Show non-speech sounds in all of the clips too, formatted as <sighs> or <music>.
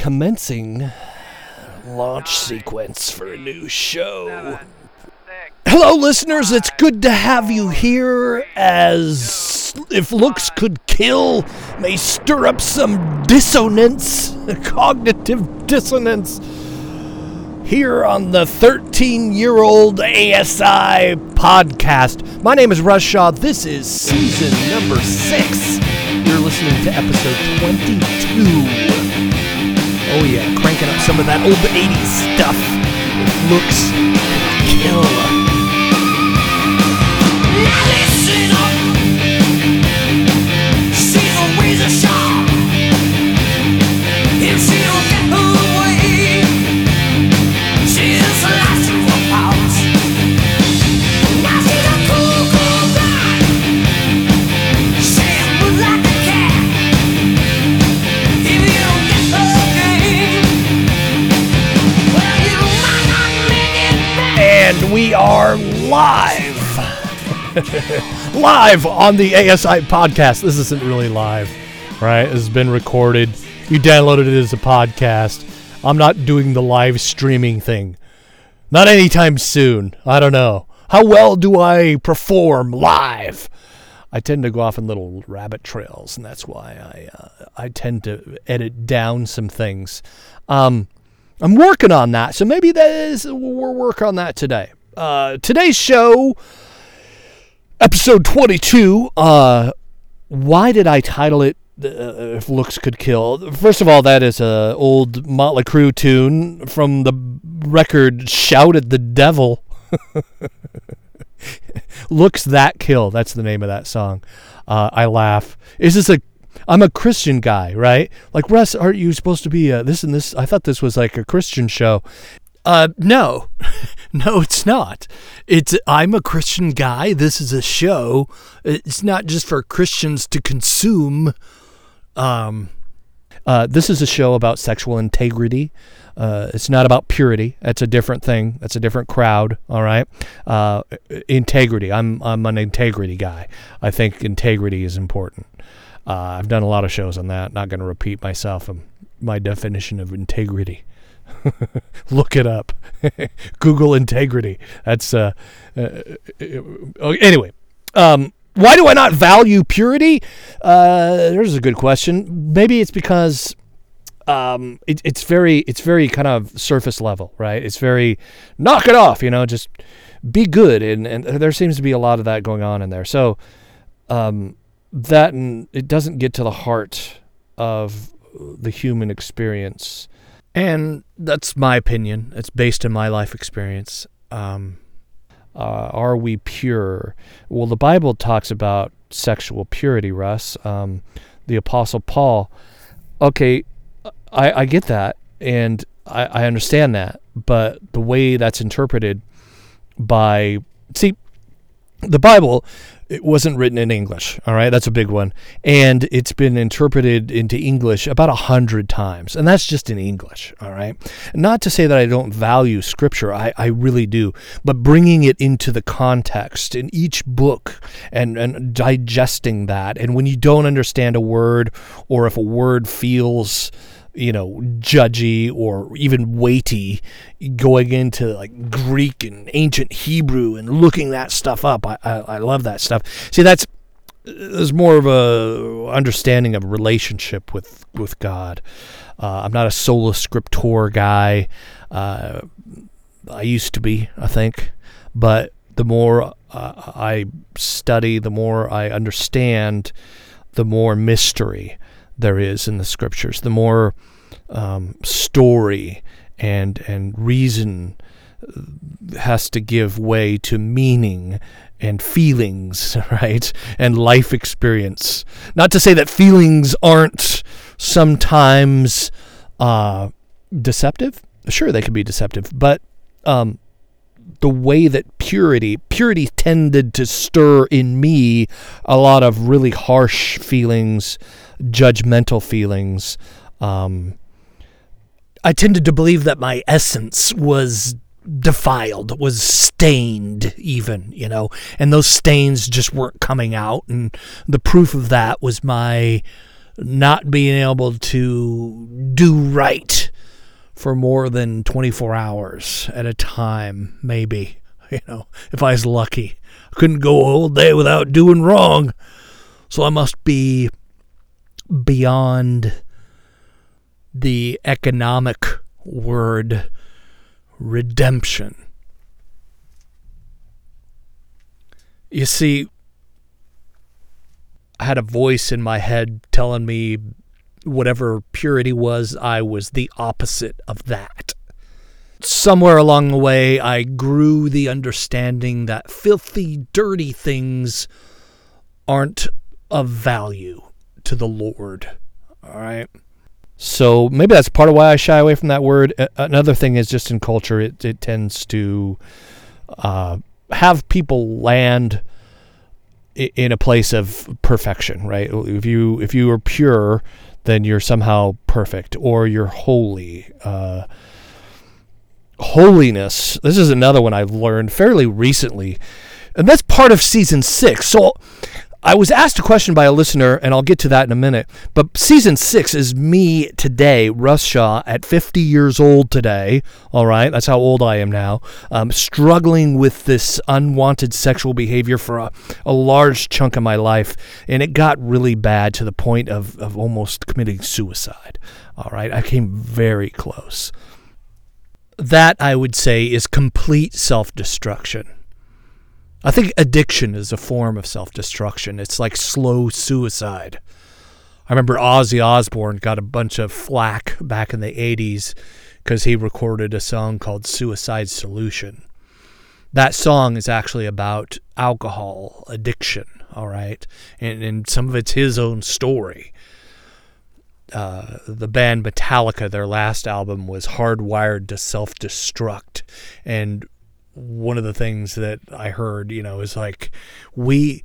commencing launch sequence for a new show. Hello, listeners. It's good to have you here as if looks could kill, may stir up some dissonance, <laughs> cognitive dissonance, here on the 13 year old ASI podcast. My name is Russ Shaw. This is season number six. You're listening to episode 22. Oh yeah, cranking up some of that old 80s stuff. It looks kill. <laughs> live on the ASI podcast. This isn't really live, right? This has been recorded. You downloaded it as a podcast. I'm not doing the live streaming thing. Not anytime soon. I don't know. How well do I perform live? I tend to go off in little rabbit trails, and that's why I uh, I tend to edit down some things. Um, I'm working on that, so maybe that is we'll work on that today. Uh, today's show, episode 22. Uh, why did I title it uh, "If Looks Could Kill"? First of all, that is a old Motley Crue tune from the record "Shout at the Devil." <laughs> Looks that kill. That's the name of that song. Uh, I laugh. Is this a I'm a Christian guy, right? Like Russ, aren't you supposed to be uh, this and this? I thought this was like a Christian show. Uh, no, <laughs> no, it's not. It's I'm a Christian guy. This is a show. It's not just for Christians to consume. Um, uh, this is a show about sexual integrity. Uh, it's not about purity. That's a different thing. That's a different crowd. All right. Uh, integrity. I'm I'm an integrity guy. I think integrity is important. Uh, I've done a lot of shows on that. Not going to repeat myself. Um, my definition of integrity. <laughs> Look it up. <laughs> Google integrity. That's uh, uh, uh anyway. Um, why do I not value purity? Uh, there's a good question. Maybe it's because um, it, it's very it's very kind of surface level, right? It's very knock it off, you know, just be good, and and there seems to be a lot of that going on in there. So um, that and it doesn't get to the heart of the human experience. And that's my opinion. It's based in my life experience. Um, uh, are we pure? Well, the Bible talks about sexual purity, Russ. Um, the Apostle Paul. Okay, I, I get that, and I, I understand that, but the way that's interpreted by see, the Bible it wasn't written in English. All right, that's a big one, and it's been interpreted into English about a hundred times, and that's just in English. All right, not to say that I don't value Scripture, I, I really do, but bringing it into the context in each book and and digesting that, and when you don't understand a word, or if a word feels you know, judgy or even weighty, going into like Greek and ancient Hebrew and looking that stuff up. I, I, I love that stuff. See, that's there's more of a understanding of relationship with with God. Uh, I'm not a sola scriptura guy. Uh, I used to be, I think, but the more uh, I study, the more I understand, the more mystery there is in the scriptures, the more um, story and and reason has to give way to meaning and feelings, <laughs> right? And life experience. Not to say that feelings aren't sometimes uh, deceptive. Sure, they can be deceptive, but um, the way that purity purity tended to stir in me a lot of really harsh feelings judgmental feelings. Um, I tended to believe that my essence was defiled, was stained, even, you know, and those stains just weren't coming out. And the proof of that was my not being able to do right for more than 24 hours at a time, maybe. <laughs> You know, if I was lucky, I couldn't go a whole day without doing wrong. So I must be beyond the economic word redemption. You see, I had a voice in my head telling me whatever purity was, I was the opposite of that. Somewhere along the way, I grew the understanding that filthy, dirty things aren't of value to the Lord. All right. So maybe that's part of why I shy away from that word. Another thing is just in culture, it, it tends to uh, have people land in a place of perfection, right? If you if you are pure, then you're somehow perfect or you're holy. Uh, holiness. This is another one I've learned fairly recently, and that's part of season six. So I was asked a question by a listener, and I'll get to that in a minute. But season six is me today, Russ Shaw, at 50 years old today. All right, that's how old I am now. Um, struggling with this unwanted sexual behavior for a, a large chunk of my life, and it got really bad to the point of, of almost committing suicide. All right, I came very close. That, I would say, is complete self destruction. I think addiction is a form of self destruction. It's like slow suicide. I remember Ozzy Osbourne got a bunch of flack back in the 80s because he recorded a song called Suicide Solution. That song is actually about alcohol addiction, all right? And, and some of it's his own story. Uh, the band Metallica, their last album was hardwired to self destruct. And one of the things that I heard, you know, is like we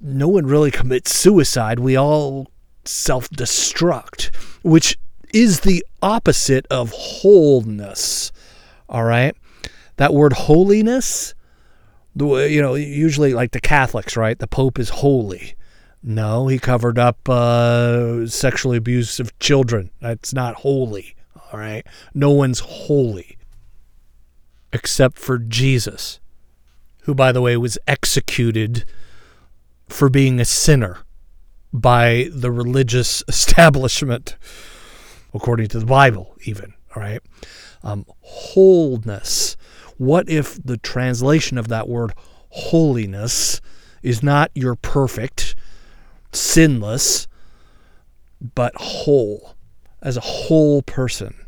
no one really commits suicide. We all self-destruct, which is the opposite of wholeness. All right? That word holiness, the you know, usually like the Catholics, right? The Pope is holy. No, he covered up uh, sexually abusive children. That's not holy. All right? No one's holy except for Jesus, who, by the way, was executed for being a sinner by the religious <laughs> establishment, according to the Bible, even. All right. Um, wholeness. What if the translation of that word holiness is not you're perfect, sinless, but whole, as a whole person?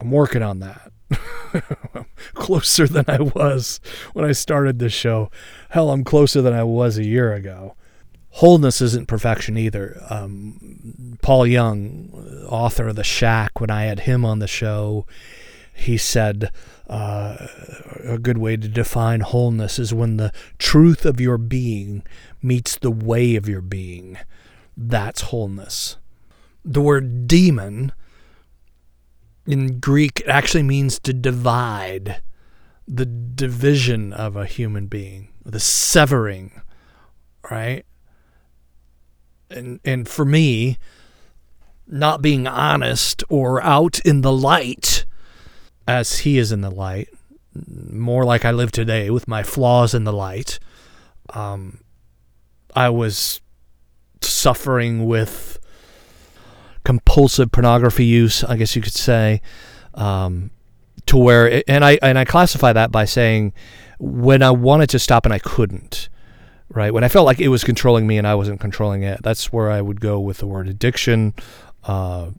I'm working on that. <laughs> closer than I was when I started this show. Hell, I'm closer than I was a year ago. Wholeness isn't perfection either. Um, Paul Young, author of The Shack, when I had him on the show, he said uh, a good way to define wholeness is when the truth of your being meets the way of your being. That's wholeness. The word demon in Greek, it actually means to divide, the division of a human being, the severing, right? And and for me, not being honest or out in the light as he is in the light, more like I live today with my flaws in the light. Um, I was suffering with compulsive pornography use, I guess you could say, um, to where and I and I classify that by saying when I wanted to stop and I couldn't, right? When I felt like it was controlling me and I wasn't controlling it, that's where I would go with the word addiction. Uh,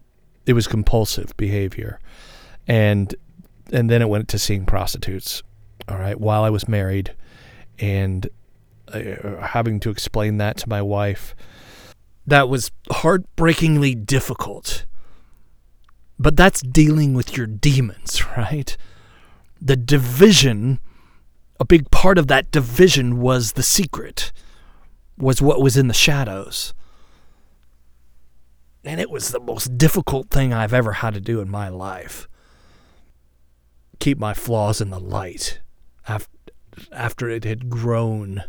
it was compulsive behavior, and and then it went to seeing prostitutes. All right, while I was married, and uh, having to explain that to my wife that was heartbreakingly difficult. But that's dealing with your demons, <laughs> right? The division, a big part of that division was the secret, was what was in the shadows. And it was the most difficult thing I've ever had to do in my life. Keep my flaws in the light after, it had grown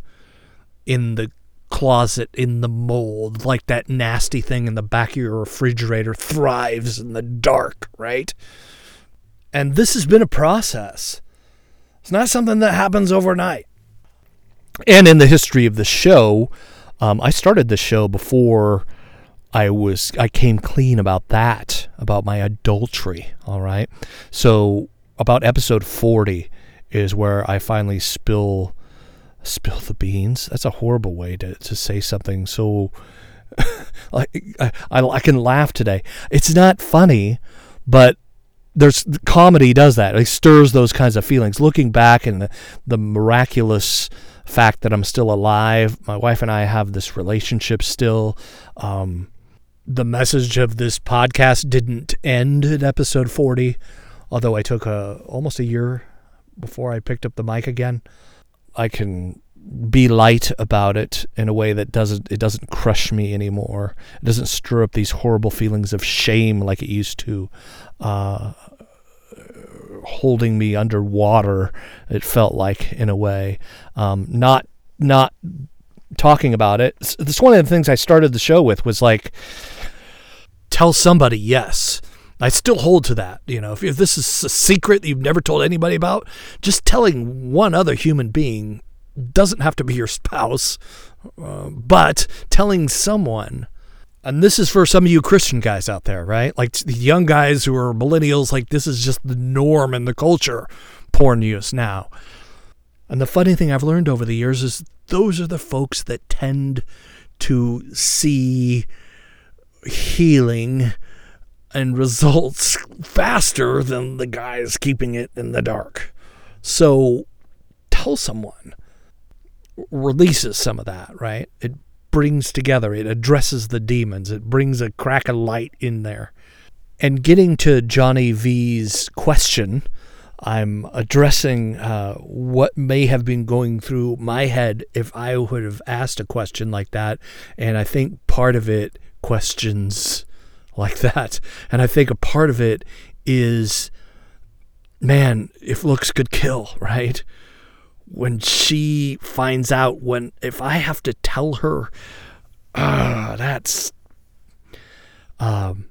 in the closet in the mold, like that nasty thing in the back of your refrigerator thrives in the dark, right? And this has been a process. It's not something that happens overnight. And in the history of the show, um, I started the show before I was I came clean about that, about my adultery. All right, so about episode forty is where I finally spill spill the beans. That's a horrible way to, to say something so. <laughs> I, I, I can laugh today. It's not funny, but there's comedy does that. It stirs those kinds of feelings. Looking back and the, the miraculous fact that I'm still alive, my wife and I have this relationship still. Um, the message of this podcast didn't end at episode 40, although I took a almost a year before I picked up the mic again. I can be light about it in a way that doesn't it doesn't crush me anymore. It doesn't stir up these horrible feelings of shame like it used to. Uh, holding me underwater. It felt like in a way, um, not not talking about it. This one of the things I started the show with was like, tell somebody yes. I still hold to that. You know, if, if this is a secret that you've never told anybody about, just telling one other human being doesn't have to be your spouse, uh, but telling someone, and this is for some of you Christian guys out there, right? Like the young guys who are millennials, like this is just the norm in the culture, porn use now. And the funny thing I've learned over the years is those are the folks that tend to see healing and results faster than the guys keeping it in the dark. So tell someone releases some of that, right? It brings together, it addresses the demons, it brings a crack of light in there. And getting to Johnny V's question, I'm addressing uh, what may have been going through my head if I would have asked a question like that. And I think part of it questions like that. And I think a part of it is man, if looks could kill, right? when she finds out when if I have to tell her uh, that's um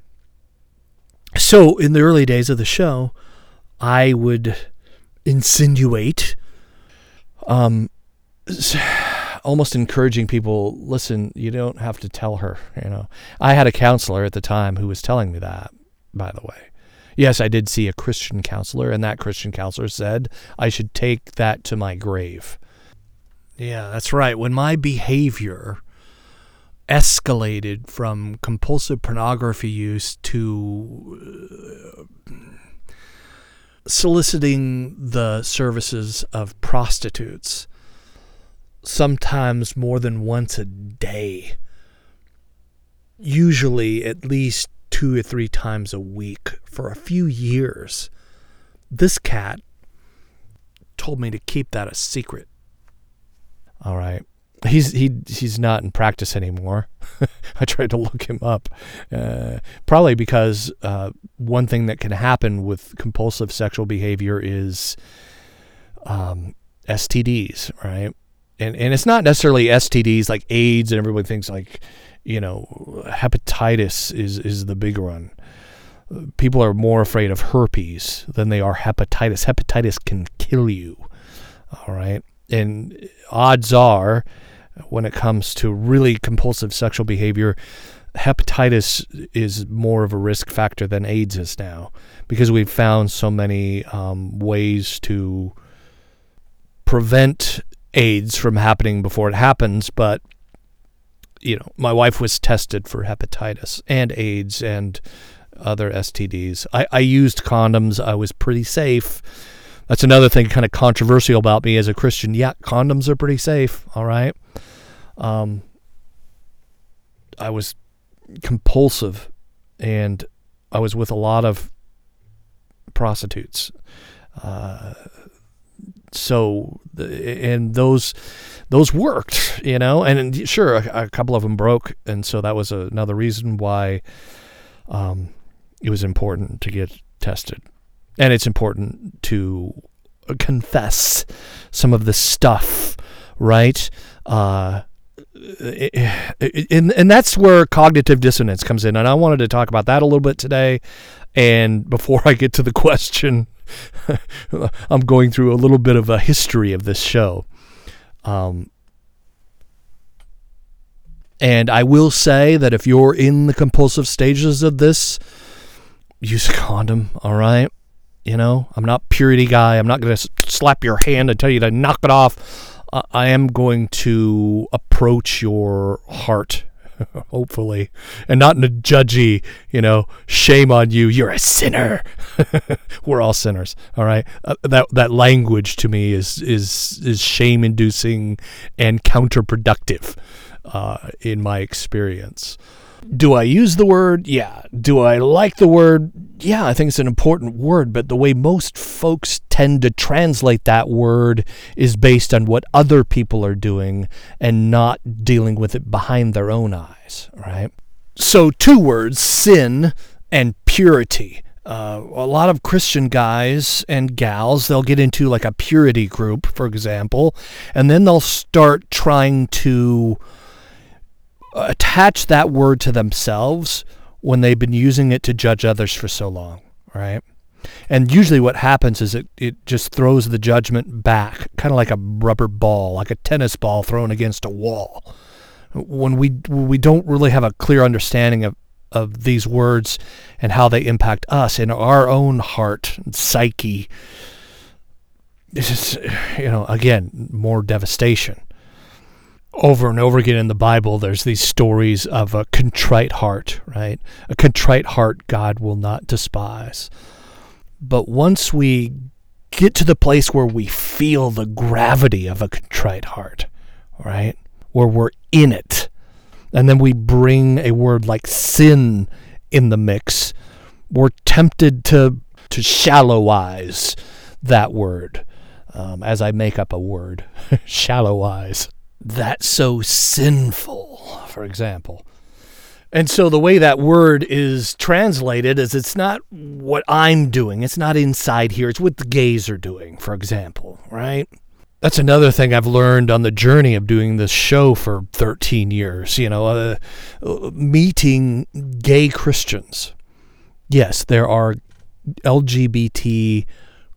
so in the early days of the show I would insinuate um almost encouraging people listen you don't have to tell her you know I had a counselor at the time who was telling me that by the way Yes, I did see a Christian counselor, and that Christian counselor said I should take that to my grave. Yeah, that's right. When my behavior escalated from compulsive pornography use to uh, soliciting the services of prostitutes, sometimes more than once a day, usually at least two or three times a week for a few years. This cat told me to keep that a secret. All right. He's he he's not in practice anymore. <laughs> I tried to look him up, uh, probably because uh, one thing that can happen with compulsive sexual behavior is um, STDs, right? And and it's not necessarily STDs like AIDS, and everybody thinks like you know, hepatitis is is the big one. People are more afraid of herpes than they are hepatitis. Hepatitis can kill you. All right. And odds are, when it comes to really compulsive sexual behavior, hepatitis is more of a risk factor than AIDS is now because we've found so many um, ways to prevent AIDS from happening before it happens, but you know, my wife was tested for hepatitis and AIDS and other STDs. I, I used condoms. I was pretty safe. That's another thing kind of controversial about me as a Christian. Yeah, condoms are pretty safe. All right. Um, I was compulsive and I was with a lot of prostitutes. Uh, so, and those those worked, you know, and sure, a, a, couple of them broke, and so that was another reason why um, it was important to get tested, and it's important to confess some of the stuff, right? Uh, and, and that's where cognitive dissonance comes in. And I wanted to talk about that a little bit today. And before <laughs> I get to the question, <laughs> I'm going through a little bit of a history of this show. Um, and I will say that if you're in the compulsive stages of this, use a condom, all right? You know, I'm not purity guy. I'm not going to slap your hand and tell you to knock it off. I am going to approach your heart, <laughs> hopefully, and not in a judgy, you know, shame on you. You're a sinner. <laughs> We're all sinners, all right. Uh, that that language to me is is is shame inducing and counterproductive uh, in my experience. Do I use the word? Yeah. Do I like the word? Yeah, I think it's an important word, but the way most folks tend to translate that word is based on what other people are doing and not dealing with it behind their own eyes, right? So, two words sin and purity. Uh, a lot of Christian guys and gals, they'll get into like a purity group, for example, and then they'll start trying to attach that word to themselves when they've been using it to judge others for so long, right? And usually what happens is it, it just throws the judgment back, kind of like a rubber ball, like a tennis ball thrown against a wall. When we when we don't really have a clear understanding of, of these words and how they impact us in our own heart and psyche, this is, you know, again, more devastation over and over again in the Bible, there's these stories of a contrite heart, right? A contrite heart God will not despise. But once we get to the place where we feel the gravity of a contrite heart, right? Where we're in it, and then we bring a word like sin in the mix, we're tempted to to shallowize that word. Um, as I make up a word, <laughs> shallowize that's so sinful, for example. And so the way that word is translated is it's not what I'm doing. It's not inside here. It's what the gays are doing, for example, right? That's another thing I've learned on the journey of doing this show for 13 years, you know, uh, meeting gay Christians. Yes, there are LGBT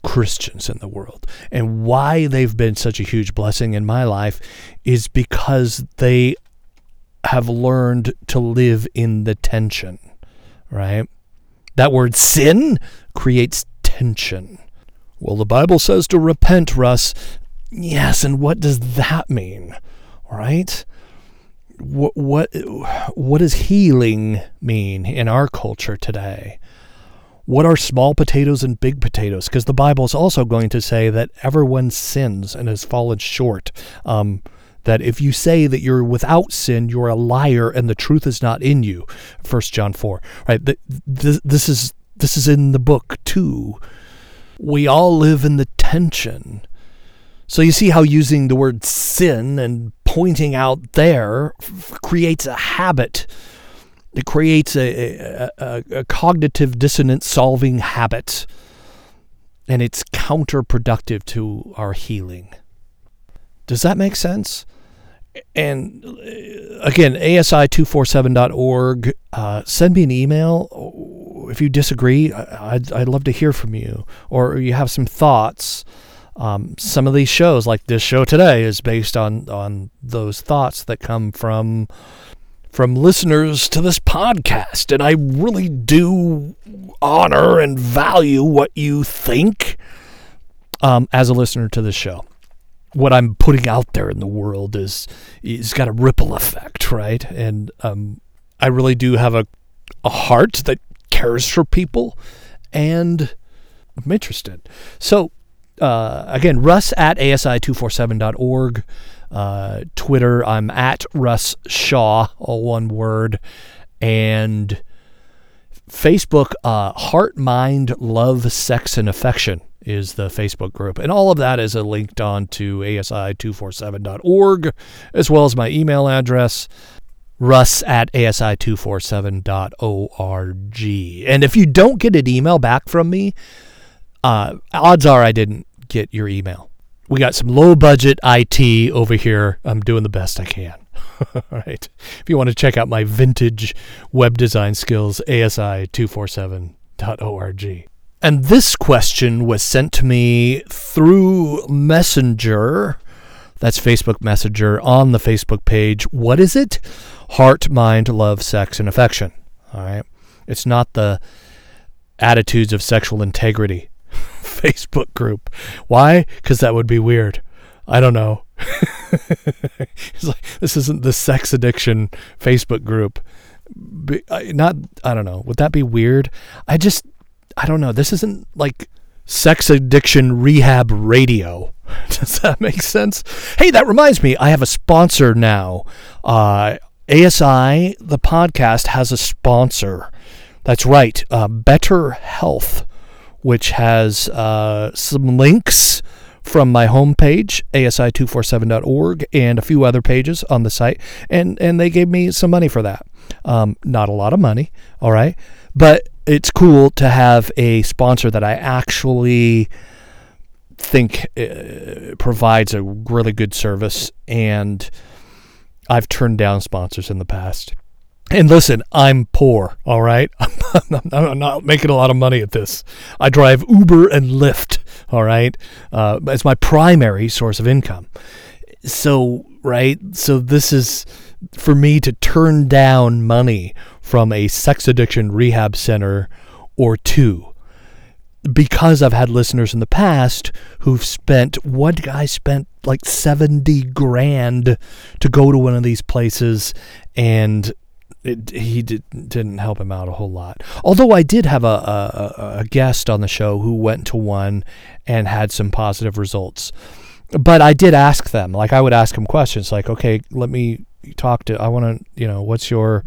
Christians in the world. And why they've been such a huge blessing in my life is because they have learned to live in the tension, right? That word sin creates tension. Well, the Bible says to repent, Russ. Yes, and what does that mean? Right? What what what does healing mean in our culture today? What are small potatoes and big potatoes? Because the Bible is also going to say that everyone sins and has fallen short. Um, that if you say that you're without sin, you're a liar and the truth is not in you. First John four. Right. This, this is this is in the book too. We all live in the tension. So you see how using the word sin and pointing out there creates a habit it creates a, a, a cognitive dissonance solving habit, and it's counterproductive to our healing. Does that make sense? And uh, again, asi247.org. Uh, send me an email if you disagree. I'd, I'd love to hear from you, or you have some thoughts. Um, some of these shows, like this show today, is based on on those thoughts that come from from listeners to this podcast, and I really do honor and value what you think um, as a listener to the show. What I'm putting out there in the world is is got a ripple effect, right? And um, I really do have a a heart that cares for people, and I'm interested. So uh, again, Russ at asi247.org. Uh, Twitter, I'm at Russ Shaw, all one word. And Facebook, uh, Heart, Mind, Love, Sex, and Affection is the Facebook group. And all of that is linked on to asi247.org, as well as my email address, russ at asi247.org. And if you don't get an email back from me, uh, odds are I didn't get your email we got some low budget IT over here. I'm doing the best I can. <laughs> All right. If you want to check out my vintage web design skills, asi247.org. And this question was sent to me through Messenger. That's Facebook Messenger on the Facebook page. What is it? Heart, mind, love, sex, and affection. All right. It's not the attitudes of sexual integrity Facebook group. Why? Because that would be weird. I don't know. <laughs> it's like this isn't the sex addiction Facebook group. Not I don't know. Would that be weird? I just I don't know. This isn't like sex addiction rehab radio. <laughs> Does that make sense? Hey, that reminds me. I have a sponsor now. Uh, ASI, the podcast, has a sponsor. That's right, uh, BetterHelp, which has uh, some links from my homepage, asi247.org, and a few other pages on the site. And, and they gave me some money for that. Um, not a lot of money, all right? But it's cool to have a sponsor that I actually think uh, provides a really good service. And I've turned down sponsors in the past. And listen, I'm poor, all right? <laughs> I'm not making a lot of money at this. I drive Uber and Lyft, all right? Uh, as my primary source of income. So, right? So, this is for me to turn down money from a sex addiction rehab center or two because I've had listeners in the past who've spent one guy spent like 70 grand to go to one of these places and it, he did, didn't help him out a whole lot. Although I did have a, a, a guest on the show who went to one and had some positive results. But I did ask them, like I would ask them questions like, okay, let me talk to i want to you know what's your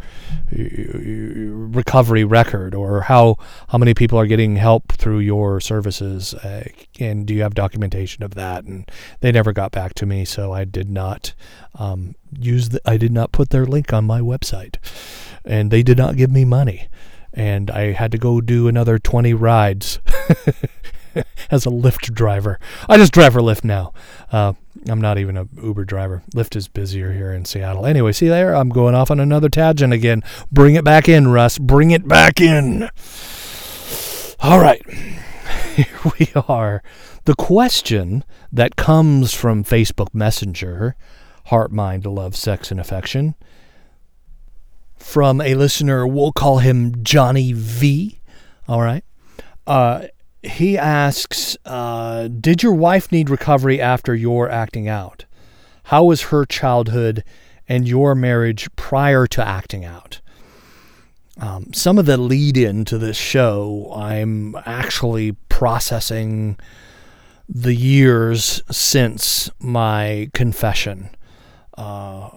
recovery record or how how many people are getting help through your services uh, and do you have documentation of that? And they never got back to me so i did not um, use the, i did not put their link on my website. And they did not give me money. And i had to go do another 20 rides <laughs> <laughs> as a Lyft driver. I just drive for Lyft now. Uh, I'm not even a Uber driver. Lyft is busier here in Seattle. Anyway, see there? I'm going off on another tangent again. Bring it back in, Russ. Bring it back in. All right. <laughs> Here we are. The question that comes from Facebook Messenger, Heart, Mind, Love, Sex, and Affection, from a listener, we'll call him Johnny V. All right. Uh, he asks, uh, "Did your wife need recovery after your acting out? How was her childhood and your marriage prior to acting out?" Um, some of the lead in to this show, I'm actually processing the years since my confession uh,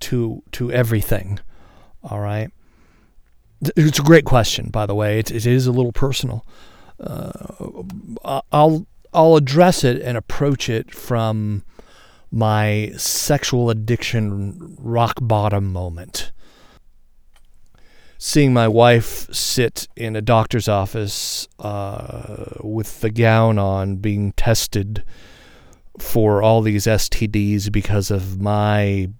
to to everything. All right, it's a great question, by the way. It, it is a little personal uh, I'll I'll address it and approach it from my sexual addiction rock bottom moment. Seeing my wife sit in a doctor's office uh, with the gown on, being tested for all these STDs because of my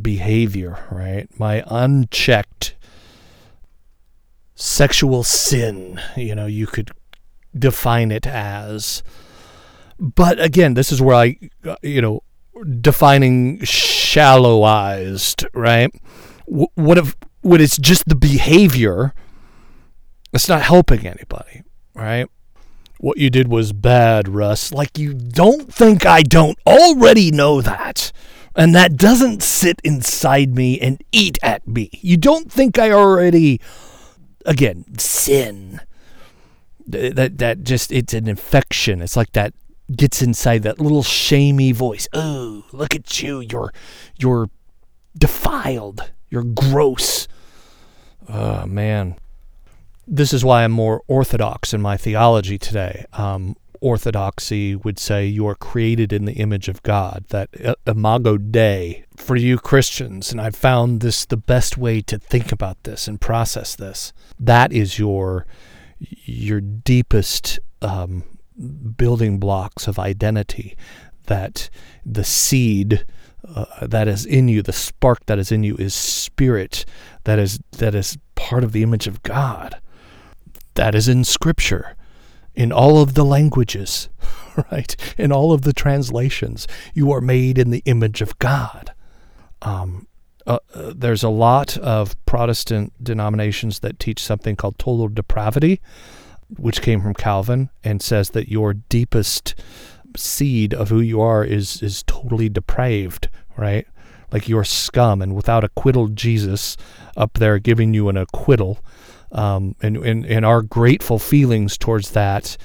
behavior, right? My unchecked sexual sin, you know, you could define it as. But again, this is where I, uh, you know, defining shallowized, right? What if what it's just the behavior? It's not helping anybody, right? What you did was bad, Russ. Like you don't think I don't already know that. And that doesn't sit inside me and eat at me. You don't think I already again, sin. That that just it's an infection. It's like that gets inside that little shamey voice. Oh, look at you. You're you're defiled. You're gross. Oh man. This is why I'm more orthodox in my theology today. Um, orthodoxy would say you are created in the image of God, that imago Dei for you Christians. And I've found this the best way to think about this and process this. That is your your deepest um, building blocks of identity. That the seed uh, that is in you, the spark that is in you, is spirit. That is that is part of the image of God. That is in Scripture, in all of the languages, <laughs> right? In all of the translations, you are made in the image of God. Um, uh, uh, there's a lot of Protestant denominations that teach something called total depravity, which came from Calvin and says that your deepest seed of who you are is is totally depraved, right? Like you're scum, and without acquittal, Jesus up there giving you an acquittal, um, and, and and our grateful feelings towards that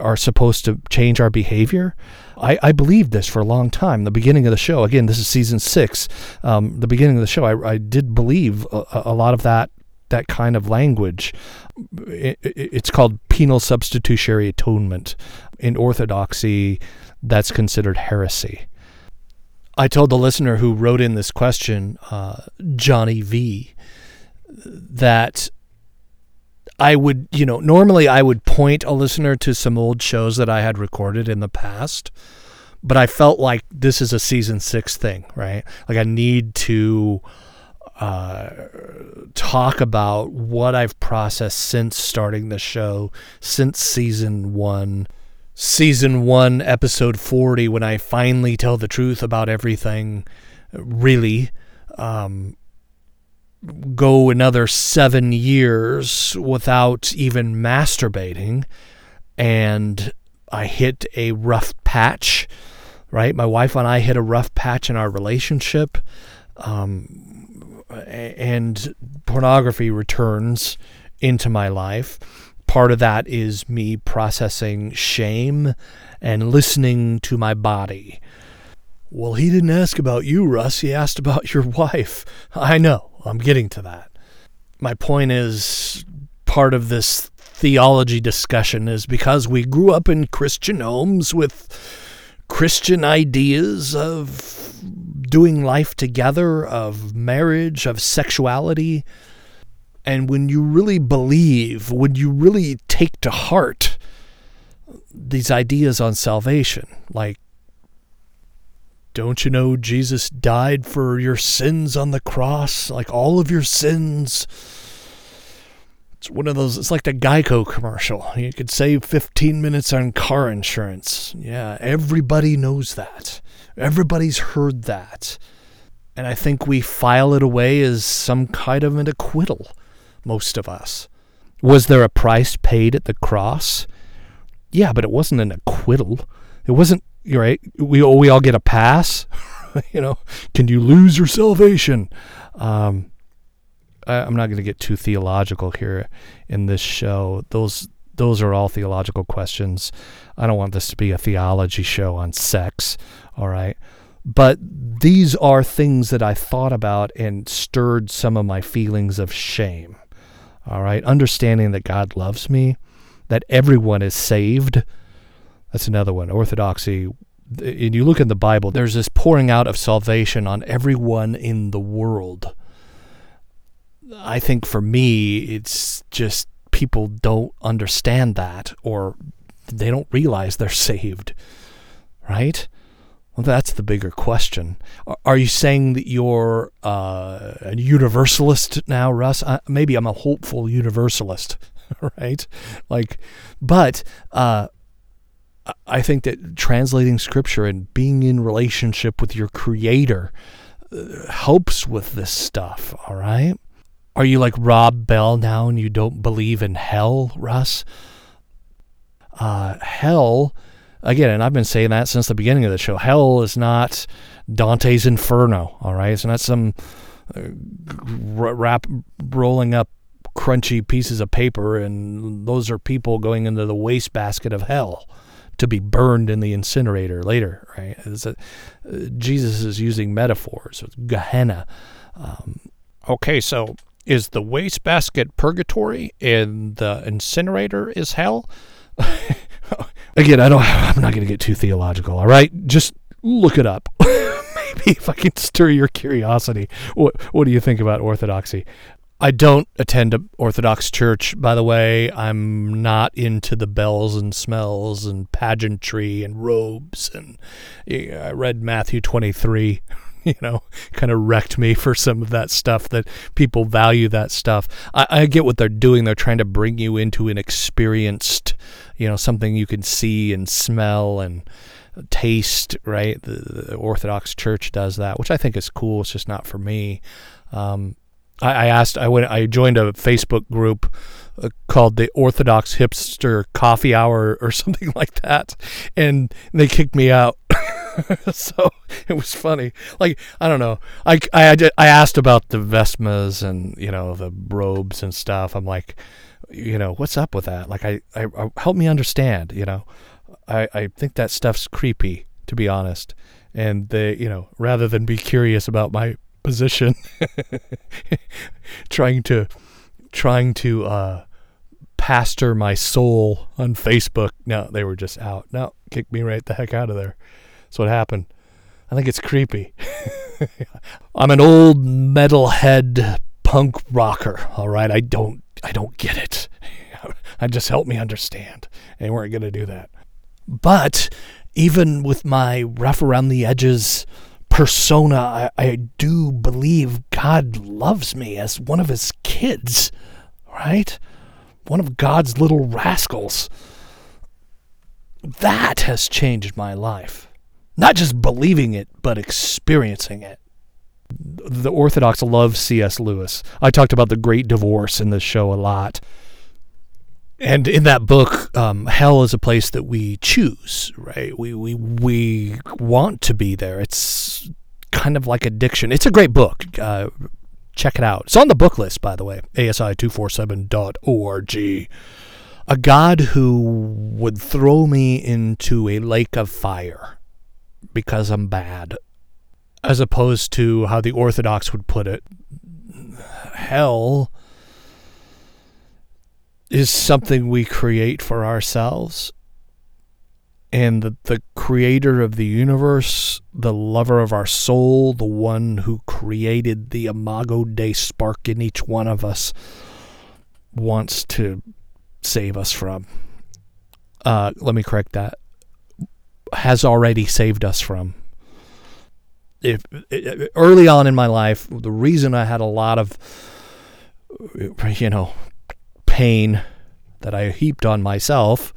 are supposed to change our behavior. I, I believed this for a long time. The beginning of the show, again, this is season six. Um, the beginning of the show, I, I did believe a, a lot of that that kind of language. It, it, it's called penal substitutionary atonement. In Orthodoxy, that's considered heresy. I told the listener who wrote in this question, uh, Johnny V, that I would, you know, normally I would point a listener to some old shows that I had recorded in the past, but I felt like this is a season six thing, right? Like I need to uh, talk about what I've processed since starting the show, since season one. Season one, episode 40, when I finally tell the truth about everything, really. Um, go another seven years without even masturbating, and I hit a rough patch, right? My wife and I hit a rough patch in our relationship, um, and pornography returns into my life. Part of that is me processing shame and listening to my body. Well, he didn't ask about you, Russ. He asked about your <laughs> wife. I know. I'm getting to that. My point is part of this theology discussion is because we grew up in Christian homes with Christian ideas of doing life together, of marriage, of sexuality. And when you really believe, when you really take to heart these ideas on salvation, like don't you know Jesus died for your sins on the cross? Like all of your sins. It's one of those, it's like the Geico commercial. You could save 15 minutes on car insurance. Yeah, everybody knows that. Everybody's heard that. And I think we file it away as some kind of an acquittal, most of us. Was there a price paid at the cross? Yeah, but it wasn't an acquittal. It wasn't right. We all, we all get a pass. <laughs> you know, can you lose your salvation? Um, I, I'm not going to get too theological here in this show. Those those are all theological questions. I don't want this to be a theology show on sex. All right. But these are things that I thought about and stirred some of my feelings of shame. All right. Understanding that God loves me, that everyone is saved that's another one. Orthodoxy. And you look in the Bible, there's this pouring out of salvation on everyone in the world. I think for me, it's just people don't understand that or they don't realize they're <laughs> saved, right? Well, that's the bigger question. Are you saying that you're uh, a universalist now, Russ? Maybe I'm a hopeful universalist, <laughs> right? Like, but uh, I think that translating scripture and being in relationship with your creator uh, helps with this stuff, all right? Are you like Rob Bell now and you don't believe in hell, Russ? Uh, hell, again, and I've been saying that since the beginning of the show. Hell is not Dante's Inferno, all right? It's not some uh, wrap rolling up crunchy pieces of paper, and those are people going into the wastebasket of hell to be burned in the incinerator later, right? A, uh, Jesus is using metaphors. It's Gehenna. Um, okay, so is the wastebasket purgatory and the incinerator is hell? <laughs> Again, I don't. I'm not going to get too theological. All right, just look it up. <laughs> Maybe if I can stir your curiosity. What What do you think about orthodoxy? I don't attend a Orthodox church, by the way. I'm not into the bells and smells and pageantry and robes. And I read Matthew 23, <laughs> you know, kind of wrecked me for some of that stuff that people value that stuff. I, I get what they're doing. They're trying to bring you into an experienced, you know, something you can see and smell and taste, right? The, the Orthodox Church does that, which I think is cool. It's just not for me. Um, I, I asked. I went. I joined a Facebook group uh, called the Orthodox Hipster Coffee Hour or <laughs> something like that, and they kicked me out. <laughs> so it was funny. Like I don't know. I, I I asked about the vestments and you know the robes and stuff. I'm like, you know, what's up with that? Like I, I, I help me understand. You know, I I think that stuff's creepy to be honest. And they, you know, rather than be curious about my position, <laughs> trying to trying to uh, pastor my soul on Facebook. No, they were just out. No, kick me right the heck out of there. That's what happened. I think it's creepy. <laughs> I'm an old metalhead punk rocker. All right, I don't I don't get it. <laughs> I just help me understand. And weren't gonna do that. But even with my rough around the edges persona, I, I do believe God loves me as one of his kids, right? One of God's little rascals. That has changed my life. Not just believing it, but experiencing it. The Orthodox love C.S. Lewis. I talked about the Great Divorce in this show a lot. And in that book, um, hell is a place that we choose, right? We, we, we want to be there. It's kind of like addiction. It's a great book. Uh, check it out. It's on the book list, by the way, asi247.org. A God who would throw me into a lake of fire because I'm bad, as opposed to how the Orthodox would put it. Hell is something we create for ourselves. And the, the creator of the universe, the lover of our soul, the one who created the imago Dei spark in each one of us, wants to save us from. Uh, let me correct that. Has already saved us from. If early on in my life, the reason I had a lot of, you know, pain that I heaped on myself,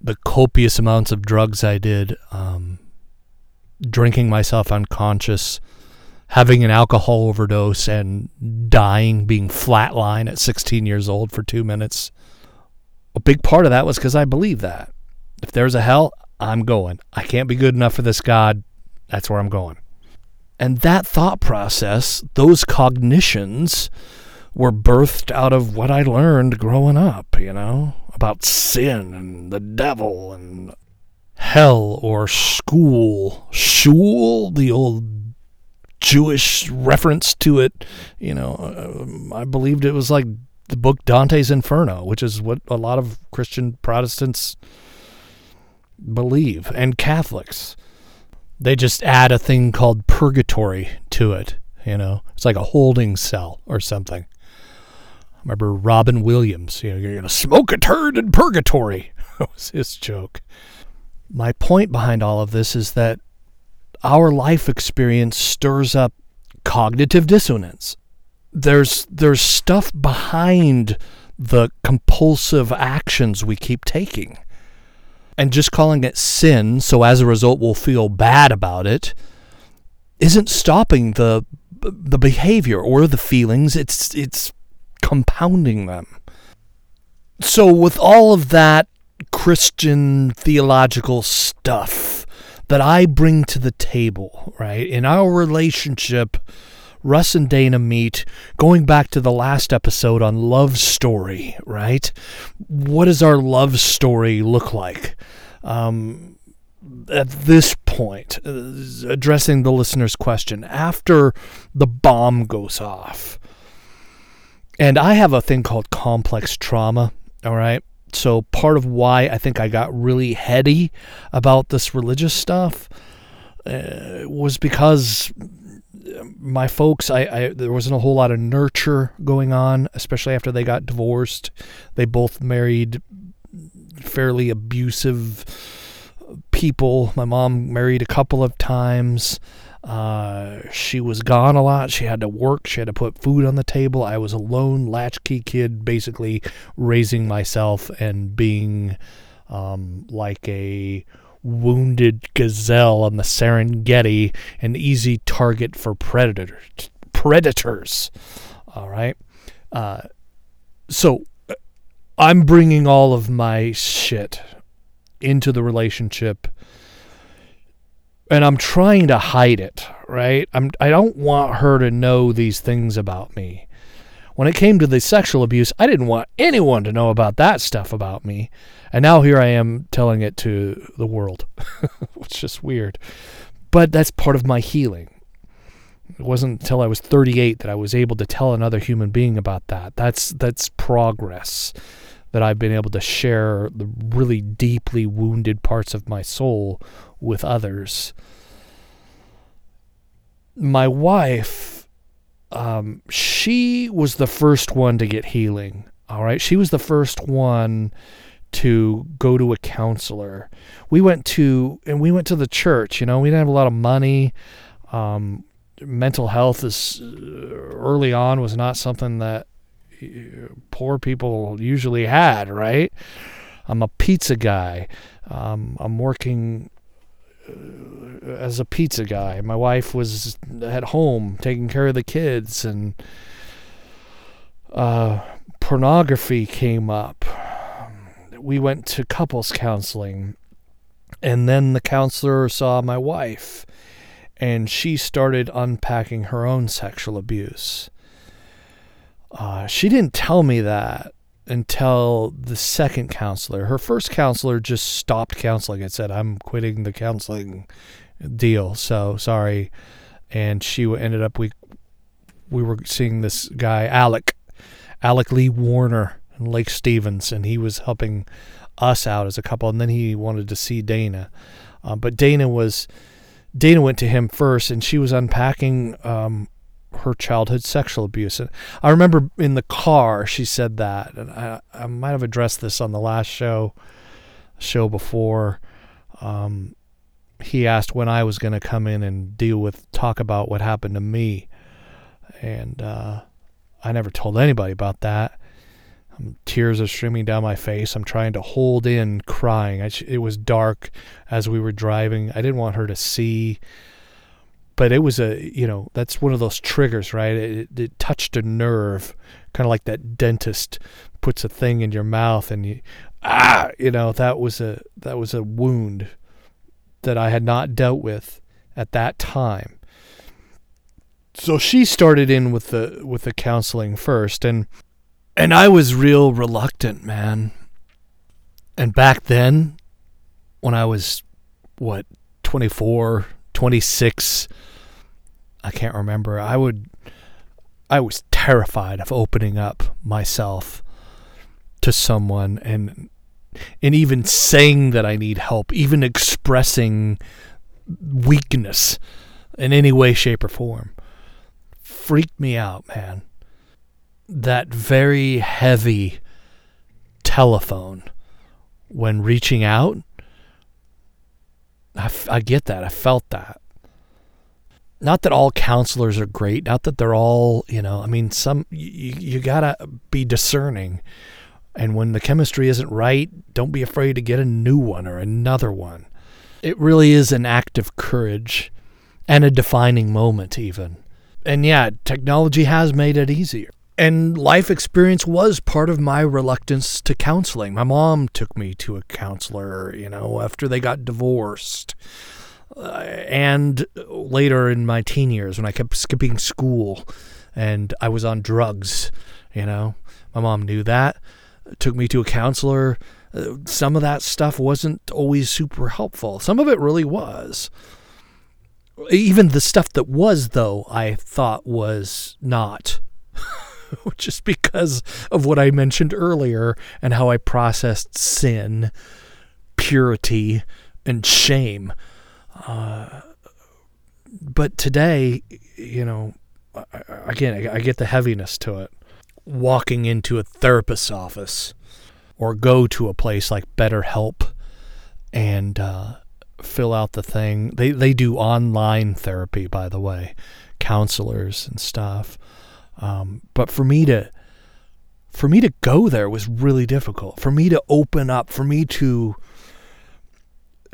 the copious amounts of drugs I did, um, drinking myself unconscious, having an alcohol overdose, and dying, being flatline at 16 years old for two minutes. A big part of that was because I believe that. If there's a hell, I'm going. I can't be good enough for this God. That's where I'm going. And that thought process, those cognitions, were birthed out of what I learned growing up, you know, about sin and the devil and hell or Sheol. Sheol, the old Jewish reference to it, you know, uh, I believed it was like the book Dante's Inferno, which is what a lot of Christian Protestants believe, and Catholics. They just add a thing called purgatory to it, you know. It's like a holding cell or something remember Robin Williams, you know, you're going to smoke a turd in purgatory. <laughs> that was his joke. My point behind all of this is that our life experience stirs up cognitive dissonance. There's there's stuff behind the compulsive actions we keep taking. And just calling it sin, so as a result we'll feel bad about it, isn't stopping the the behavior or the feelings. It's it's compounding them. So, with all of that Christian theological stuff that I bring to the table, right, in our relationship, Russ and Dana meet, going back to the last episode on love story, right? What does our love story look like? Um, at this point, uh, addressing the listener's question, after the bomb goes off, and I have a thing called complex trauma, all right? So part of why I think I got really heady about this religious stuff uh, was because my folks, I, I there wasn't a whole lot of nurture going on, especially after they got divorced. They both married fairly abusive people. My mom married a couple of times. Uh, she was gone a lot. She had to work. She had to put food on the table. I was a lone latchkey kid, basically raising myself and being um, like a wounded gazelle on the Serengeti, an easy target for predators. Predators. All right. Uh, so uh, I'm bringing all of my shit into the relationship and I'm trying to hide it, right? I'm I don't want her to know these things about me. When it came to the sexual abuse, I didn't want anyone to know about that stuff about me. And now here I am telling it to the world. <laughs> it's just weird. But that's part of my healing. It wasn't until I was 38 that I was able to tell another human being about that. That's that's progress that I've been able to share the really deeply wounded parts of my soul with others. My wife, um, she was the first one to get healing. All right. She was the first one to go to a counselor. We went to, and we went to the church, you know, we didn't have a lot of money. Um, mental health is uh, early on was not something that poor people usually had, right? I'm a pizza guy. Um, I'm working uh, as a pizza guy. My wife was at home taking care of the kids, and uh, pornography came up. We went to couples counseling, and then the counselor saw my wife, and she started unpacking her own sexual abuse. Uh, she didn't tell me that until the second counselor. Her first counselor just stopped counseling and said, "I'm quitting the counseling deal." So sorry. And she ended up we we were seeing this guy Alec, Alec Lee Warner in Lake Stevens, and he was helping us out as a couple. And then he wanted to see Dana, uh, but Dana was Dana went to him first, and she was unpacking um, her childhood sexual abuse. And I remember in the car she said that, and I, I might have addressed this on the last show, show before. Um, he asked when I was going to come in and deal with talk about what happened to me, and uh, I never told anybody about that. Um, tears are streaming down my face. I'm trying to hold in crying. I, it was dark as we were driving. I didn't want her to see but it was a you know that's one of those triggers right? It, it touched a nerve kind of like that dentist puts a thing in your mouth and you ah you know that was a that was a wound that I had not dealt with at that time. So she started in with the with the counseling first and and I was real reluctant man. And back then when I was what 24 26 I can't remember. I would I was terrified of opening up myself to someone and and even saying that I need help, even expressing weakness in any way, shape, or form freaked me out, man. That very heavy telephone when reaching out, I, f- I get that. I felt that not that all counselors are great, not that they're all, you know, I mean, some, you, you gotta be discerning. And when the chemistry isn't right, don't be afraid to get a new one or another one. It really is an act of courage and a defining moment, even. And yeah, technology has made it easier. And life experience was part of my reluctance to counseling. My mom took me to a counselor, you know, after they got divorced. Uh, and later in my teen years when I kept skipping school and I was on drugs, you know, my mom knew that, took me to a counselor. Uh, some of that stuff wasn't always super helpful. Some of it really was. Even the stuff that was, though, I thought was not. <laughs> Just because of what I mentioned earlier and how I processed sin, purity, and shame uh, but today, you know, again, I get the heaviness to it. Walking into a therapist's office or go to a place like BetterHelp and uh, fill out the thing. They they do online therapy, by the way, counselors and stuff. Um, but for me to for me to go there was really difficult. For me to open up, for me to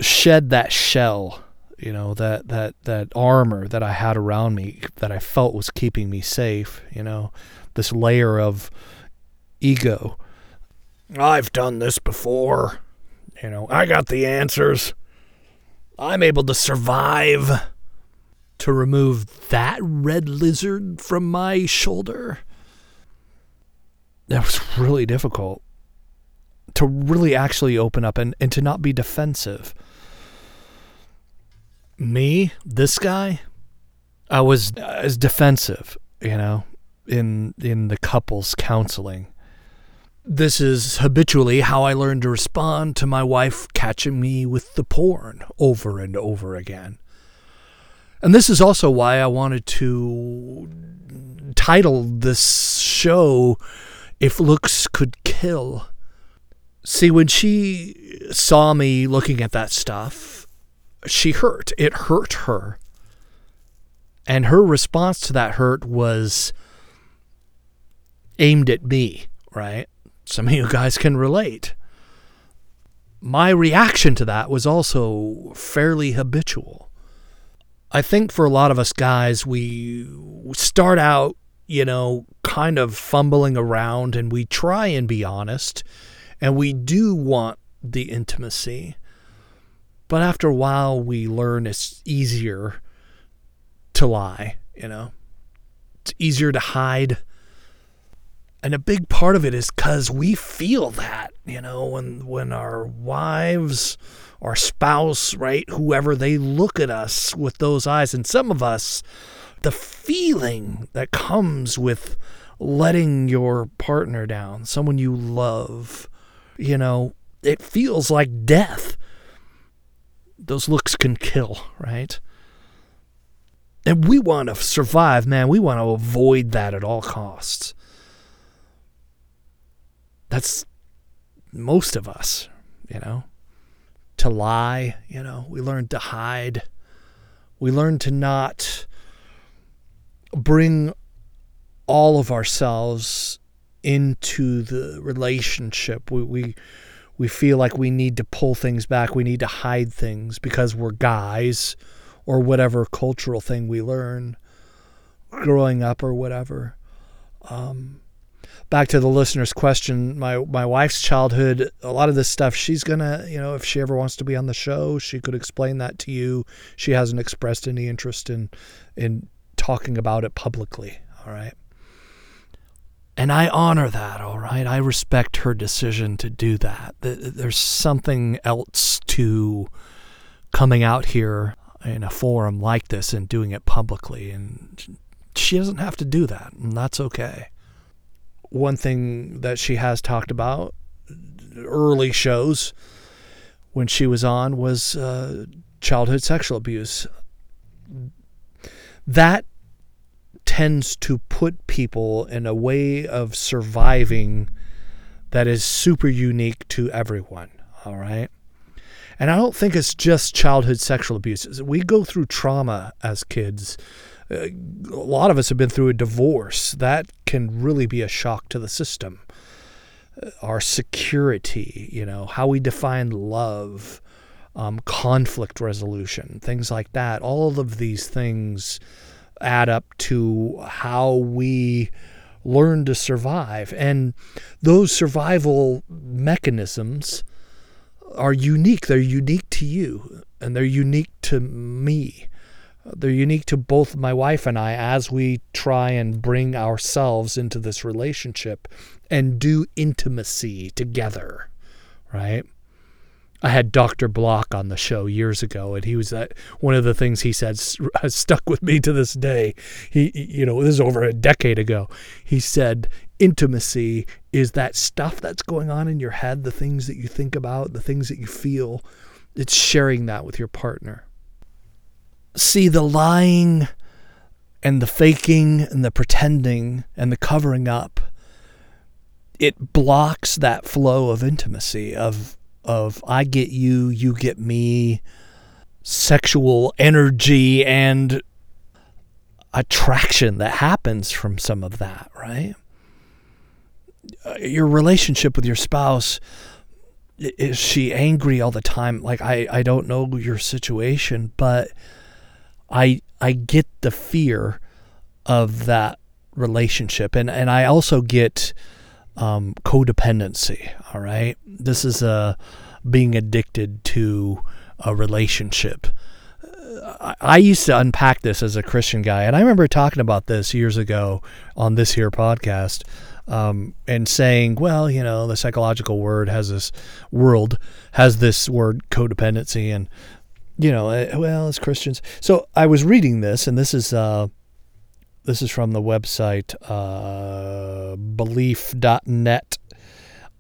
shed that shell, you know, that that that armor that I had around me that I felt was keeping me safe, you know, this layer of ego. I've done this before. You know, I got the answers. I'm able to survive. To remove that red lizard from my shoulder, that was really difficult. To really actually open up and, and to not be defensive. Me, this guy, I was as defensive, you know, in in the couples counseling. This is habitually how I learned to respond to my wife catching me with the porn over and over again. And this is also why I wanted to title this show If Looks Could Kill. See, when she saw me looking at that stuff, she hurt. It hurt her. And her response to that hurt was aimed at me, right? Some of you guys can relate. My reaction to that was also fairly habitual. I think for a lot of us guys, we start out, you know, kind of fumbling around and we try and be honest and we do want the intimacy. But after a while, we learn it's easier to lie, you know, it's easier to hide. And a big part of it is because we feel that you know when when our wives our spouse right whoever they look at us with those eyes. And some of us the feeling that comes with letting your partner down someone you love you know it feels like death those looks can kill right and we want to survive man we want to avoid that at all costs that's most of us, you know. To lie, you know, we learn to hide. We learn to not bring all of ourselves into the relationship. We, we we feel like we need to pull things back. We need to hide things because we're guys or whatever cultural thing we learn growing up or whatever. Um, back to the listener's question, my my wife's childhood, a lot of this stuff, she's gonna, you know, if she ever wants to be on the show, she could explain that to you. She hasn't expressed any interest in in talking about it publicly. All right. And I honor that, all right? I respect her decision to do that. There's something else to coming out here in a forum like this and doing it publicly. And she doesn't have to do that, and that's okay one thing that she has talked about early shows when she was on was uh, childhood sexual abuse. That tends to put people in a way of surviving that is super unique to everyone. All right. And I don't think it's just childhood sexual abuse. We go through trauma as kids a lot of us have been through a divorce. That can really be a shock to the system. Uh, our security, you know, how we define love, um, conflict resolution, things like that. All of these things add up to how we learn to survive. And those survival mechanisms are unique. They're unique to you and they're unique to me. They're unique to both my wife and I as we try and bring ourselves into this relationship and do intimacy together, right? I had Dr. Block on the show years ago, and he was that one of the things he said <laughs> has stuck with me to this day. He, you know, this is over a decade ago. He said, intimacy is that stuff that's going on in your head, the things that you think about, the things that you feel. It's sharing that with your partner. See, the lying and the faking and the pretending and the covering up, it blocks that flow of intimacy, of, of I get you, you get me, sexual energy and attraction that happens from some of that, right? Your relationship with your spouse is she angry all the time like i i don't know your situation but i i get the fear of that relationship and and i also get um, codependency all right this is a uh, being addicted to a relationship I used to unpack this as a Christian guy, and I remember talking about this years ago on this here podcast, um, and saying, well, you know, the psychological word has this world has this word codependency, and you know, eh, well, as Christians. So I was reading this, and this is uh, this is from the website uh, belief.net,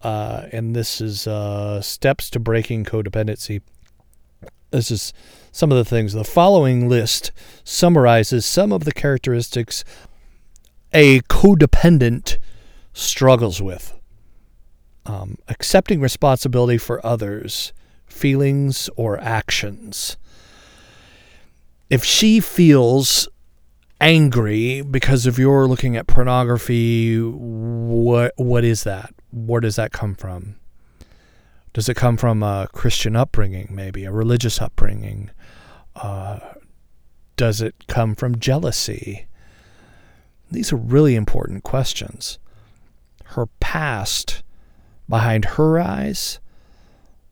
uh, and this is uh, steps to breaking codependency. This is some of the things. The following list summarizes some of the characteristics a codependent struggles with um, accepting responsibility for others' feelings or actions. If she feels angry because of your looking at pornography, what what is that? Where does that come from? Does it come from a Christian upbringing, maybe a religious upbringing? Uh, does it come from jealousy? These are really important questions. Her past, behind her eyes,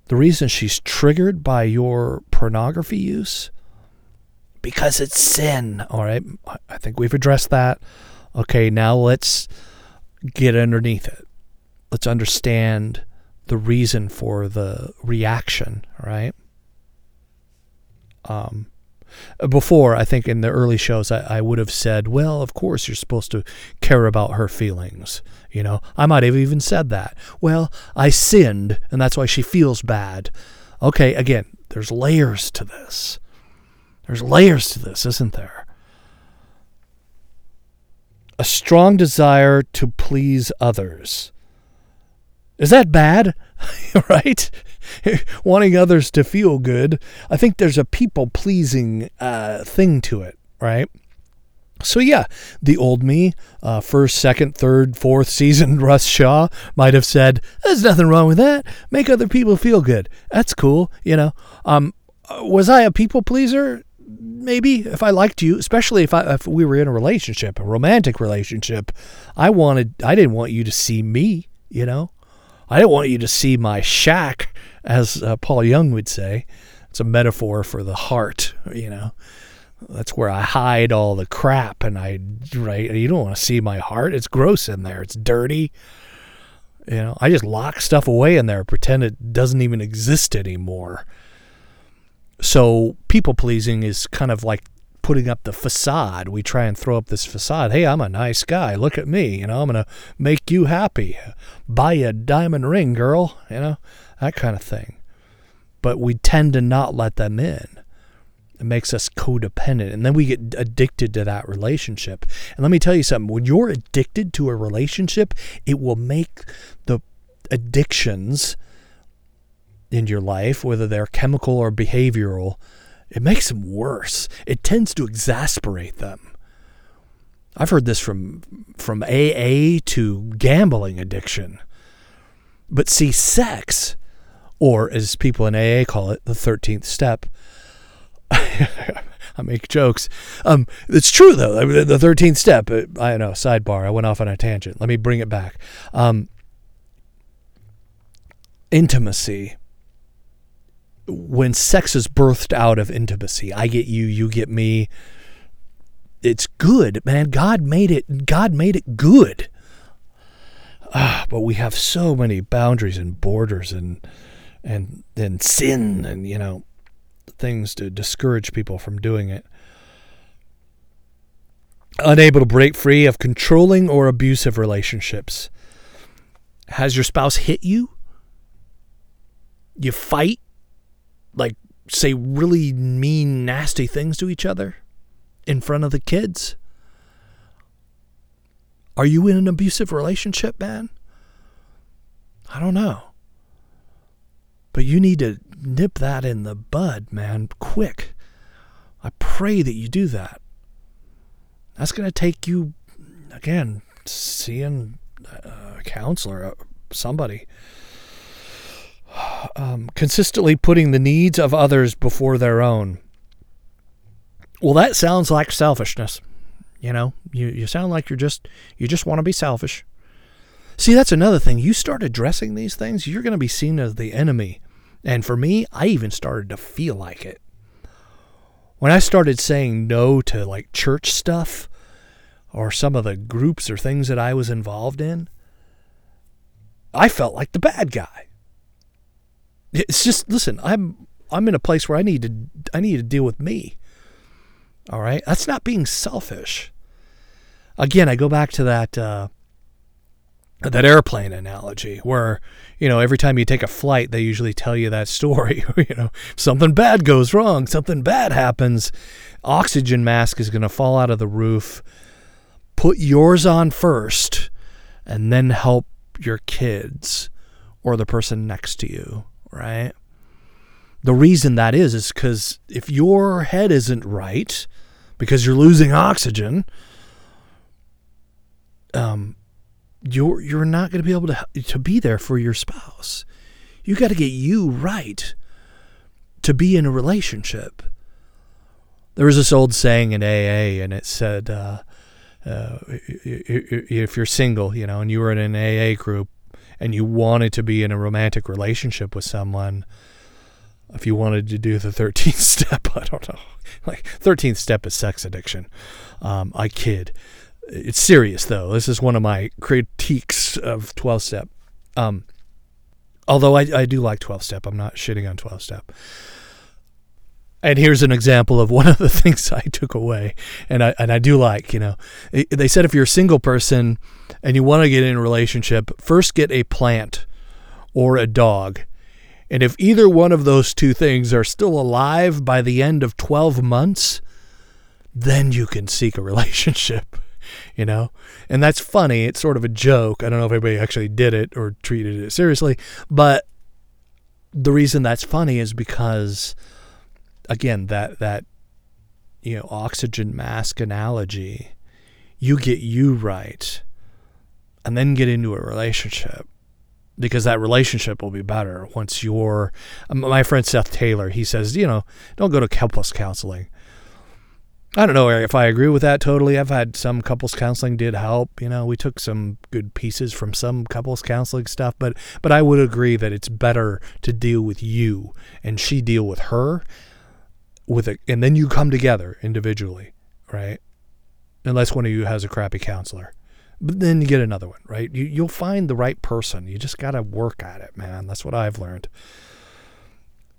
the reason she's triggered by your pornography use, because it's sin. All right. I think we've addressed that. Okay, now let's get underneath it. Let's understand the reason for the reaction, right? Um, before, I think in the early shows, I, I would have said, well, of course you're supposed to care about her feelings. You know, I might have even said that. Well, I sinned, and that's why she feels bad. Okay, again, there's layers to this. There's layers to this, isn't there? A strong desire to please others. Is that bad? <laughs> right? <laughs> Wanting others to feel good. I think there's a people pleasing uh, thing to it, right? So yeah, the old me, uh, first, second, third, fourth season <laughs> Russ Shaw might have said, "There's nothing wrong with that. Make other people feel good. That's cool." You know, um, was I a people pleaser? Maybe if I liked you, especially if I if we were in a relationship, a romantic relationship, I wanted I didn't want you to see me. You know, I didn't want you to see my shack, as uh, Paul Young would say. It's a metaphor for the heart, you know. That's where I hide all the crap, and I right. You don't want to see my heart. It's gross in there. It's dirty. You know, I just lock stuff away in there, pretend it doesn't even exist anymore. So people pleasing is kind of like putting up the facade. We try and throw up this facade. Hey, I'm a nice guy. Look at me. You know, I'm going to make you happy. Buy a diamond ring, girl. You know, that kind of thing. But we tend to not let them in. It makes us codependent. And then we get addicted to that relationship. And let me tell you something when you're addicted to a relationship, it will make the addictions in your life, whether they're chemical or behavioral, it makes them worse. It tends to exasperate them. I've heard this from from AA to gambling addiction. But see, sex, or as people in AA call it, the 13th step. <laughs> I make jokes. Um, it's true though. I mean, the 13th step. Uh, I know. Sidebar. I went off on a tangent. Let me bring it back. Um, intimacy when sex is birthed out of intimacy, I get you, you get me. It's good, man. God made it. God made it good. Ah, but we have so many boundaries and borders and and and sin and you know things to discourage people from doing it. Unable to break free of controlling or abusive relationships. Has your spouse hit you? You fight? Like say really mean, nasty things to each other in front of the kids? Are you in an abusive relationship, man? I don't know. But you need to nip that in the bud, man, quick. I pray that you do that. That's going to take you, again, seeing a counselor, uh, somebody. <sighs> Um, consistently putting the needs of others before their own. Well, that sounds like selfishness. You know, you, you sound like you're just you just want to be selfish. See, that's another thing. You start addressing these things, you're going to be seen as the enemy. And for me, I even started to feel like it. When I started saying no to like church stuff or some of the groups or things that I was involved in, I felt like the bad guy. It's just listen, I'm I'm in a place where I need to I need to deal with me. All right? That's not being selfish. Again, I go back to that uh, that airplane analogy where you know every time you take a flight they usually tell you that story <laughs> you know something bad goes wrong something bad happens oxygen mask is going to fall out of the roof put yours on first and then help your kids or the person next to you right the reason that is is because if your head isn't right because you're losing oxygen um you're you're not going to be able to to be there for your spouse. You got to get you right to be in a relationship. There was this old saying in AA, and it said, uh, uh, "If you're single, you know, and you were in an AA group, and you wanted to be in a romantic relationship with someone." If you wanted to do the 13th <laughs> step, I don't know. Like 13th step is sex addiction. Um, I kid it's serious though. This is one of my critiques of 12 step. Um, although I, I do like 12 step, I'm not shitting on 12 step. And here's an example of one of the <laughs> things I took away, and I and I do like. You know, they said if you're a single person and you want to get in a relationship, first get a plant or a dog, and if either one of those two things are still alive by the end of 12 months, then you can seek a <laughs> relationship. you know? And that's funny. It's sort of a joke. I don't know if anybody actually did it or treated it seriously, but the reason that's funny is because again, that that you know, oxygen mask analogy, you get you right and then get into a relationship because that relationship will be better once you're um, my friend Seth Taylor he says you know don't go to couples counseling I don't know if I agree with that totally. I've had some couples counseling did help. You know, we took some good pieces from some couples counseling stuff, but but I would agree that it's better to deal with you and she deal with her with it and then you come together individually, right? Unless one of you has a crappy counselor. But then you get another one, right? You you'll find the right person. You just got to work at it, man. That's what I've learned.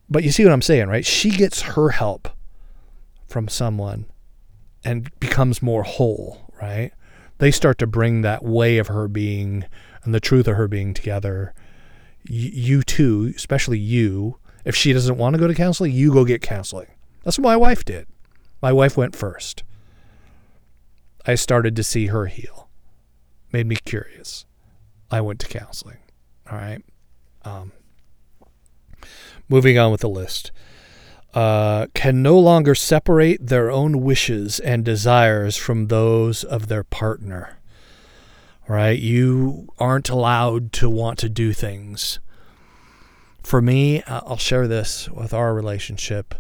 But you see what I'm saying, right? She gets her help from someone and becomes more whole, right? They start to bring that way of her being and the truth of her being together. You too, especially you, if she doesn't want to go to counseling, you go get counseling. That's what my wife did. My wife went first. I started to see her heal. Made me curious. I went to counseling. All right. Um, moving on with the list uh, can no longer separate their own wishes and desires from those of their partner. Right? You aren't allowed to want to do things. For me, I'll share this with our relationship.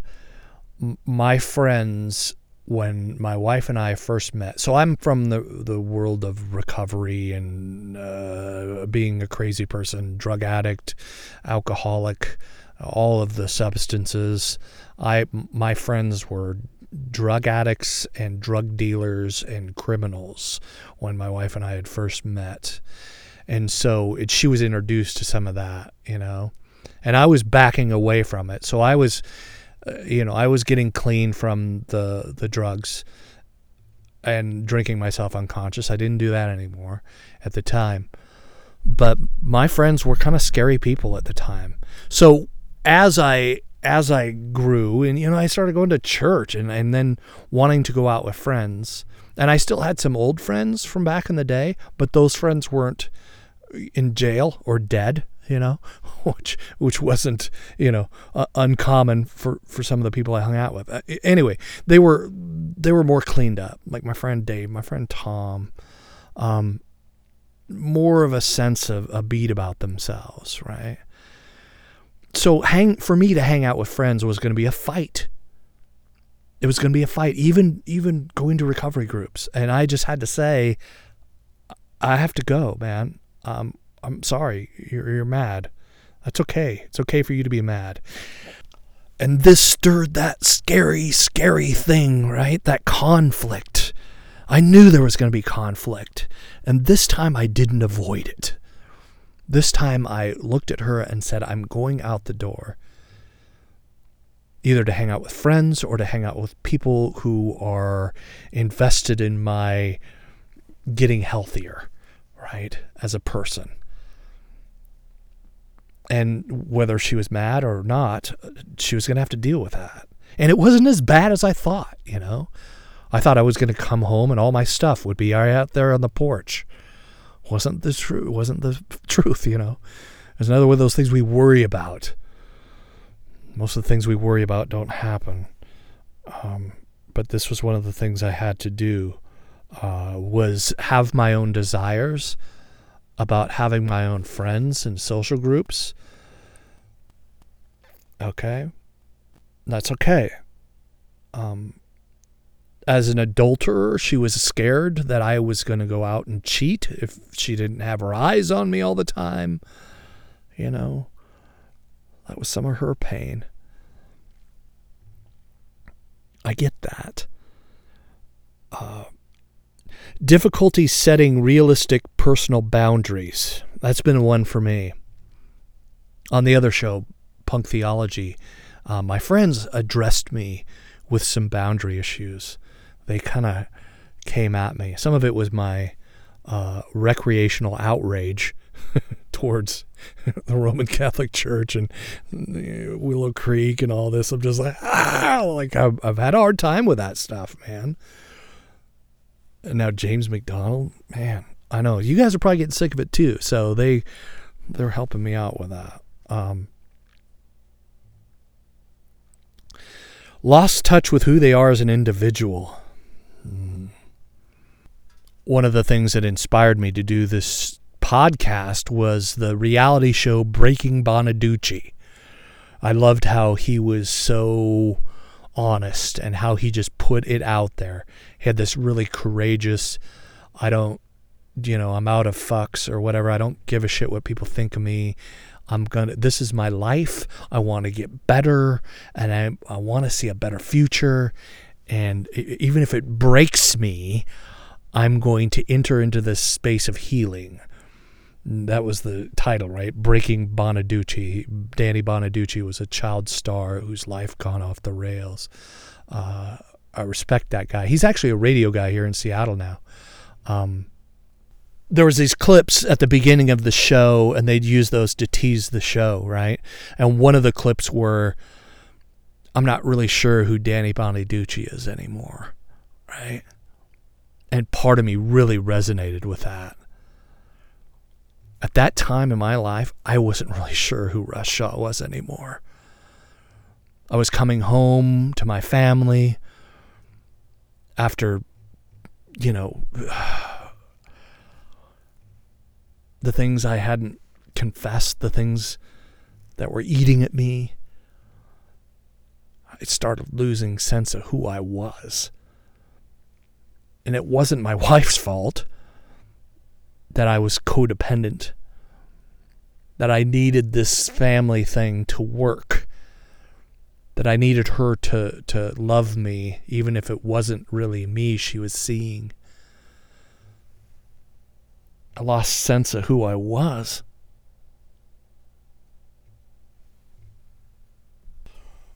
My friends, when my wife and I first met, so I'm from the the world of recovery and uh, being a crazy person, drug addict, alcoholic, all of the substances. I my friends were drug addicts and drug dealers and criminals when my wife and I had first met. And so it, she was introduced to some of that, you know. And I was backing away from it. So I was you know, I was getting clean from the the drugs and drinking myself unconscious. I didn't do that anymore at the time. But my friends were kind of scary people at the time. So as I as I grew and you know I started going to church and and then wanting to go out with friends and I still had some old friends from back in the day but those friends weren't in jail or dead you know <laughs> which which wasn't you know uh, uncommon for for some of the people I hung out with uh, anyway they were they were more cleaned up like my friend Dave my friend Tom um more of a sense of a beat about themselves right so hang for me to hang out with friends was going to be a fight. It was going to be a fight, even even going to recovery groups, and I just had to say, I have to go, man. Um, I'm sorry, you're, you're mad. That's okay. It's okay for you to be mad. And this stirred that scary, scary thing, right? That conflict. I knew there was going to be conflict, and this time I didn't avoid it. This time I looked at her and said, I'm going out the door, either to hang out with friends or to hang out with people who are invested in my getting healthier, right, as a person. And whether she was mad or not, she was going to have to deal with that. And it wasn't as bad as I thought, you know. I thought I was going to come home and all my stuff would be out there on the porch wasn't the truth wasn't the truth you know It's another one of those things we worry about most of the things we worry about don't happen um, but this was one of the things i had to do uh, was have my own desires about having my own friends and social groups okay that's okay um, as an adulterer, she was scared that I was going to go out and cheat if she didn't have her eyes on me all the time. You know, that was some of her pain. I get that. Uh, difficulty setting realistic personal boundaries. That's been one for me. On the other show, Punk Theology, uh, my friends addressed me with some boundary issues they kind of came at me. Some of it was my uh, recreational outrage <laughs> towards <laughs> the Roman Catholic Church and Willow Creek and all this. I'm just like, ah, like I've, I've had a hard time with that stuff, man. And now James MacDonald, man, I know you guys are probably getting sick of it too. So they they're helping me out with that. Um, lost touch with who they are as an individual one of the things that inspired me to do this podcast was the reality show Breaking Bonaduce. I loved how he was so honest and how he just put it out there. Had this really courageous, I don't, you know, I'm out of fucks or whatever. I don't give a shit what people think of me. I'm gonna. This is my life. I want to get better, and I I want to see a better future. And even if it breaks me, I'm going to enter into this space of healing. That was the title, right? Breaking Bonaduce. Danny Bonaduce was a child star whose life gone off the rails. Uh, I respect that guy. He's actually a radio guy here in Seattle now. Um, there was these clips at the beginning of the show, and they'd use those to tease the show, right? And one of the clips were, "I'm not really sure who Danny Bonaduce is anymore," right? And part of me really resonated with that. At that time in my life, I wasn't <laughs> really sure who Russ Shaw was anymore. I was coming home to my family after, you know, <sighs> the things I hadn't confessed, the things that were eating at me. I started losing sense of who I was and it wasn't my <laughs> wife's fault that I was codependent, that I needed this family thing to work, that I needed her to, to love me, even if it wasn't really me she was seeing. I lost sense of who I was.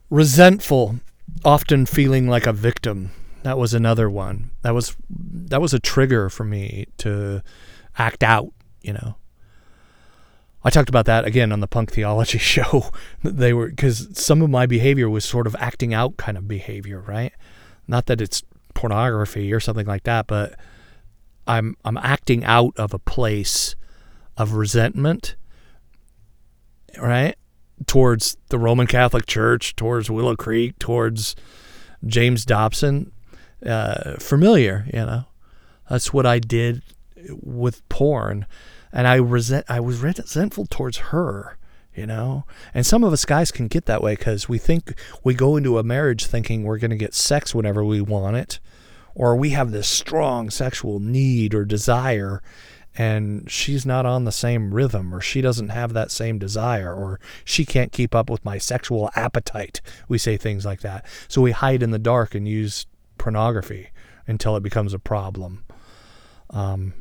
Resentful, often feeling like a victim that was another one. That was that was a trigger for me to act out, you know. I talked about that again on the punk theology <laughs> show. they were because some of my behavior was sort of acting out kind of behavior, right? Not that it's pornography or something like that, but I'm I'm acting out of a place of resentment, right? Towards the Roman Catholic Church, towards Willow Creek, towards James Dobson. Uh, familiar, you know. That's what I did with porn and I resent I was resentful towards her, you know. And some of us guys can get that way because we think we go into a marriage thinking we're going to get sex whenever we want it, or we have this strong sexual need or desire, and she's not on the same rhythm, or she doesn't have that same desire, or she can't keep up with my sexual appetite. We say things like that, so we hide in the dark and use pornography until it becomes a problem. Um,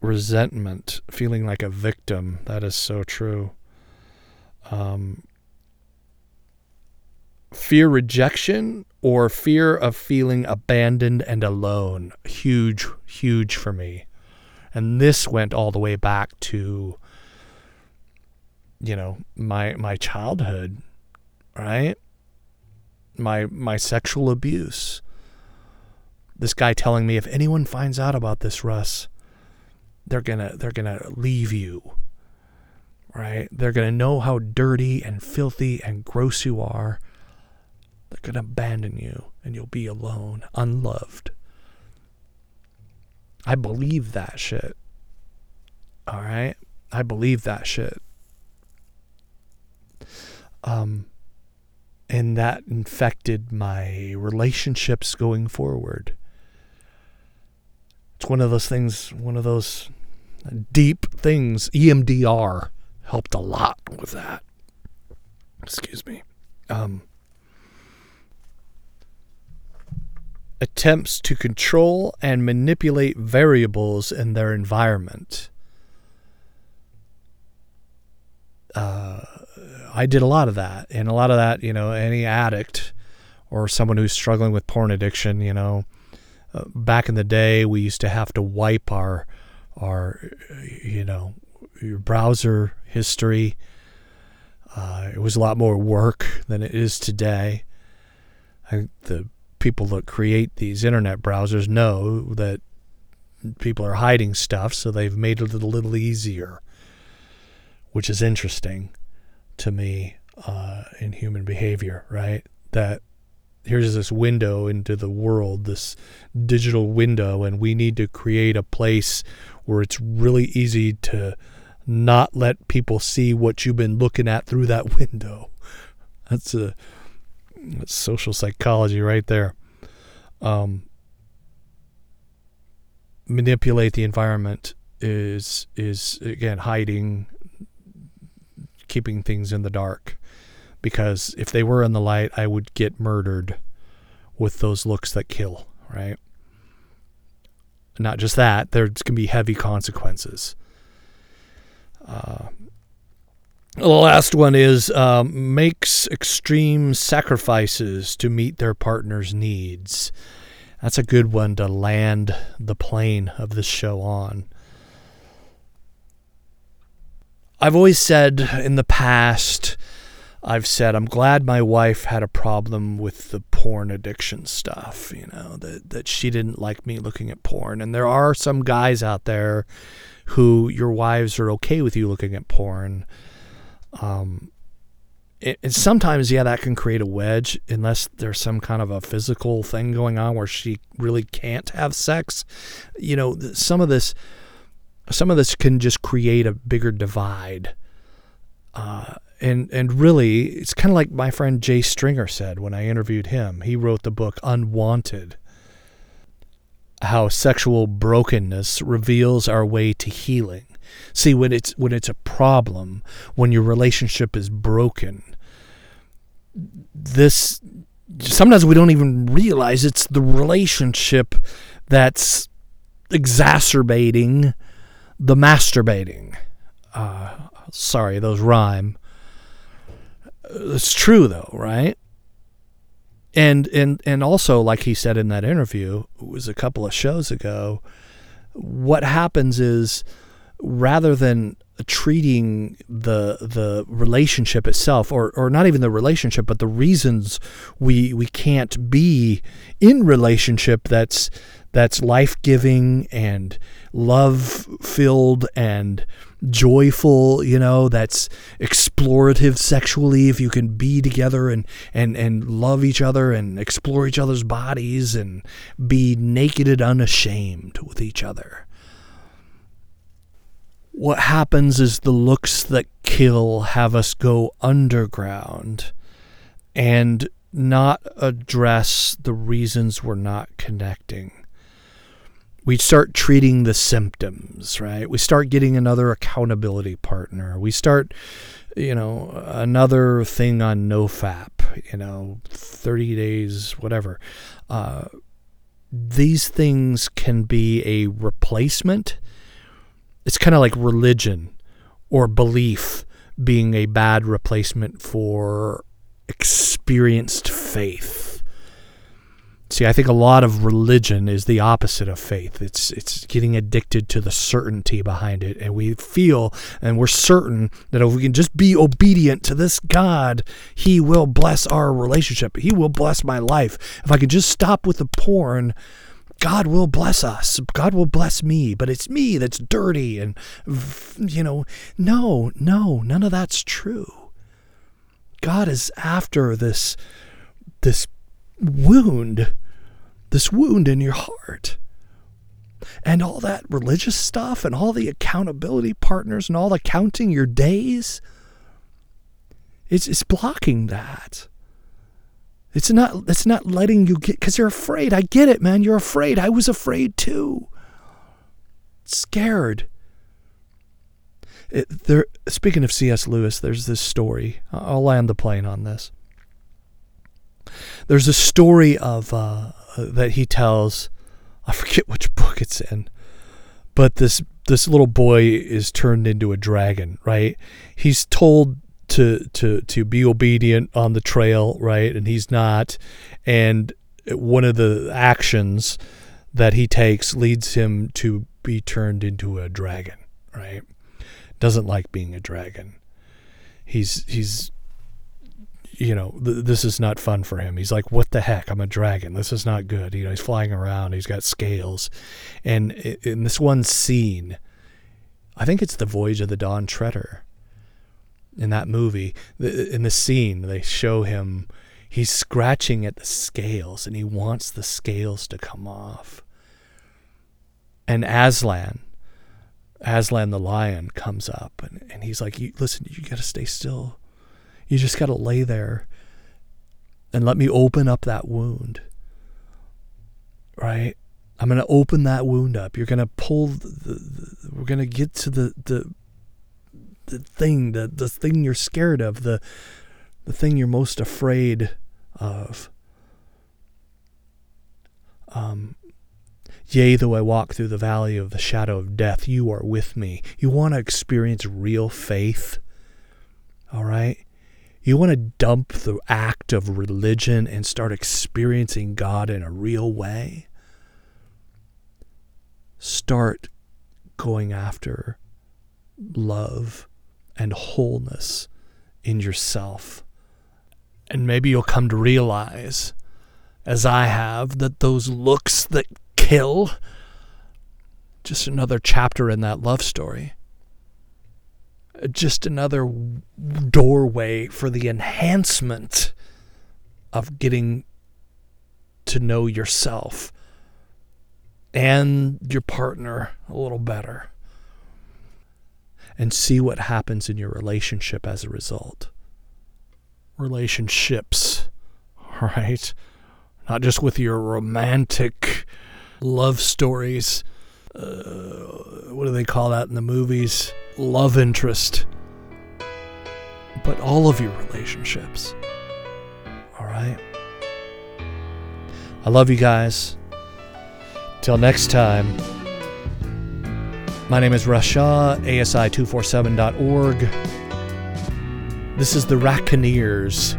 resentment, feeling like a victim. That is so true. Um, fear rejection or fear of feeling abandoned and alone. Huge, huge for me. And this went all the way back to, you know, my my childhood, right? My my sexual abuse. This guy telling me if anyone finds out about this, Russ, they're gonna they're gonna leave you right? They're gonna know how dirty and filthy and gross you are. They're gonna abandon you and you'll be alone unloved. I believe that shit all right? I believe that shit. Um and that infected my relationships going forward. It's one of those things one of those deep things. EMDR helped a lot with that. Excuse me. Um, attempts to control and manipulate variables in their environment. Uh, I did a lot of that, and a lot of that, you know, any addict or someone who's struggling with porn addiction, you know, uh, back in the day, we used to have to wipe our our, you know, your browser history. Uh, it was a lot more work than it is today. I, the people that create these internet browsers know that people are hiding stuff, so they've made it a little easier, which is interesting to me uh, in human behavior, right? That here's this window into the world, this digital window, and we need to create a place where it's really easy to not let people see what you've been looking at through that <laughs> window. That's a that's social psychology right there. Um, manipulate the environment is is again hiding, keeping things in the dark. Because if they were in the light, I would get murdered with those looks that kill, right? Not just that, there's going to be heavy consequences. Uh, the last one is um, makes extreme sacrifices to meet their partner's needs. That's a good one to land the plane of this show on. I've always said in the past I've said I'm glad my wife had a problem with the porn addiction stuff, you know, that that she didn't like me looking at porn. And there are some guys out there who your wives are okay with you looking at porn. Um and sometimes yeah that can create a wedge unless there's some kind of a physical thing going on where she really can't have sex you know some of this some of this can just create a bigger divide uh, and and really it's kind of like my friend Jay Stringer said when I interviewed him. He wrote the book Unwanted. How sexual brokenness reveals our way to healing. See when it's when it's a problem, when your relationship is broken, this sometimes we don't even realize it's the relationship that's exacerbating the masturbating. Uh, sorry, those rhyme it's true though, right? And and and also, like he said in that interview, it was a couple of shows ago. What happens is rather than treating the the relationship itself or or not even the relationship but the reasons we we can't be in relationship that's that's life-giving and love-filled and joyful you know that's explorative sexually if you can be together and and and love each other and explore each other's bodies and be naked and unashamed with each other what happens is the looks that kill have us go underground and not address the reasons we're not connecting. We start treating the symptoms, right? We start getting another accountability partner. We start, you know, another thing on NoFap, you know, 30 days, whatever. Uh, these things can be a replacement it's kind of like religion or belief being a bad replacement for experienced faith. See, I think a lot of religion is the opposite of faith. It's it's getting addicted to the certainty behind it, and we feel and we're certain that if we can just be obedient to this God, He will bless our relationship. He will bless my life. If I could just stop with the porn, God will bless us. God will bless me, but it's me that's dirty. And, you know, no, no, none of that's true. God is after this, this wound, this wound in your heart. And all that religious stuff and all the accountability partners and all the counting your days, it's, it's blocking that. It's not it's not letting you get cuz you're afraid. I get it, man. You're afraid. I was afraid too. Scared. It, there speaking of C.S. Lewis, there's this story. I'll land the plane on this. There's a story of uh, that he tells. I forget which book it's in, but this this little boy is turned into a dragon. Right? He's told to to to be obedient on the trail, right? And he's not. And one of the actions that he takes leads him to be turned into a dragon, right? Doesn't like being a dragon. He's he's you know, th- this is not fun for him. He's like, what the heck? I'm a dragon. This is not good. You know, he's flying around. He's got scales. And in this one scene, I think it's the Voyage of the Dawn Treader in that movie, in the scene, they show him he's scratching at the scales and he wants the scales to come off. And Aslan, Aslan the lion, comes up and, and he's like, Listen, you got to stay still. You just got to lay there and let me open up that wound. Right? I'm going to open that wound up. You're going to pull, the, the, we're going to get to the, the the thing, the the thing you're scared of, the the thing you're most afraid of. Um, Yea, though I walk through the valley of the shadow of death, you are with me. You want to experience real faith? All right? You want to dump the act of religion and start experiencing God in a real way? Start going after love and wholeness in yourself. And maybe you'll come to realize, as I have, that those looks that kill, just another chapter in that love story. Just another doorway for the enhancement of getting to know yourself and your partner a little better and see what happens in your relationship as a result. Relationships, <laughs> right? Not just with your romantic love stories. Uh, what do they call that in the movies? Love interest. But all of your relationships. All right? I love you guys. Till next time. My name is Rasha, ASI247.org. This is the Racconeers.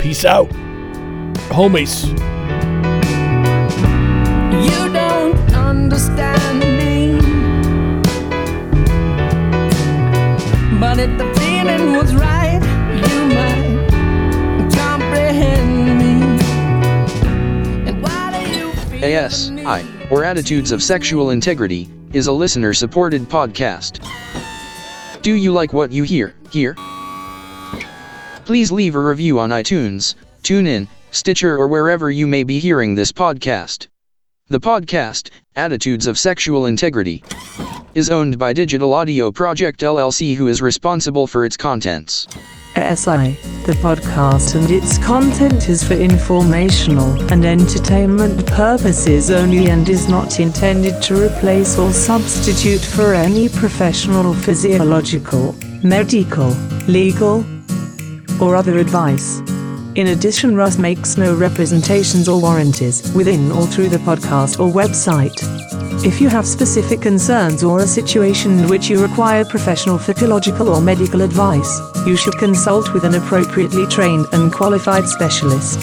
Peace out, homies. You don't understand me. But if the feeling was right, you might comprehend me. And why do you feel ASI, or Attitudes of Sexual Integrity, is a listener supported podcast. Do you like what you hear here? Please leave a review on iTunes, TuneIn, Stitcher, or wherever you may be hearing this podcast. The podcast, Attitudes of Sexual Integrity, is owned by Digital Audio Project LLC, who is responsible for its contents. SI, the podcast and its content is for informational and entertainment purposes only and is not intended to replace or substitute for any professional physiological, medical, legal, or other advice. In addition, Russ makes no representations or warranties within or through the podcast or website. If you have specific concerns or a situation in which you require professional physiological or medical advice, you should consult with an appropriately trained and qualified specialist.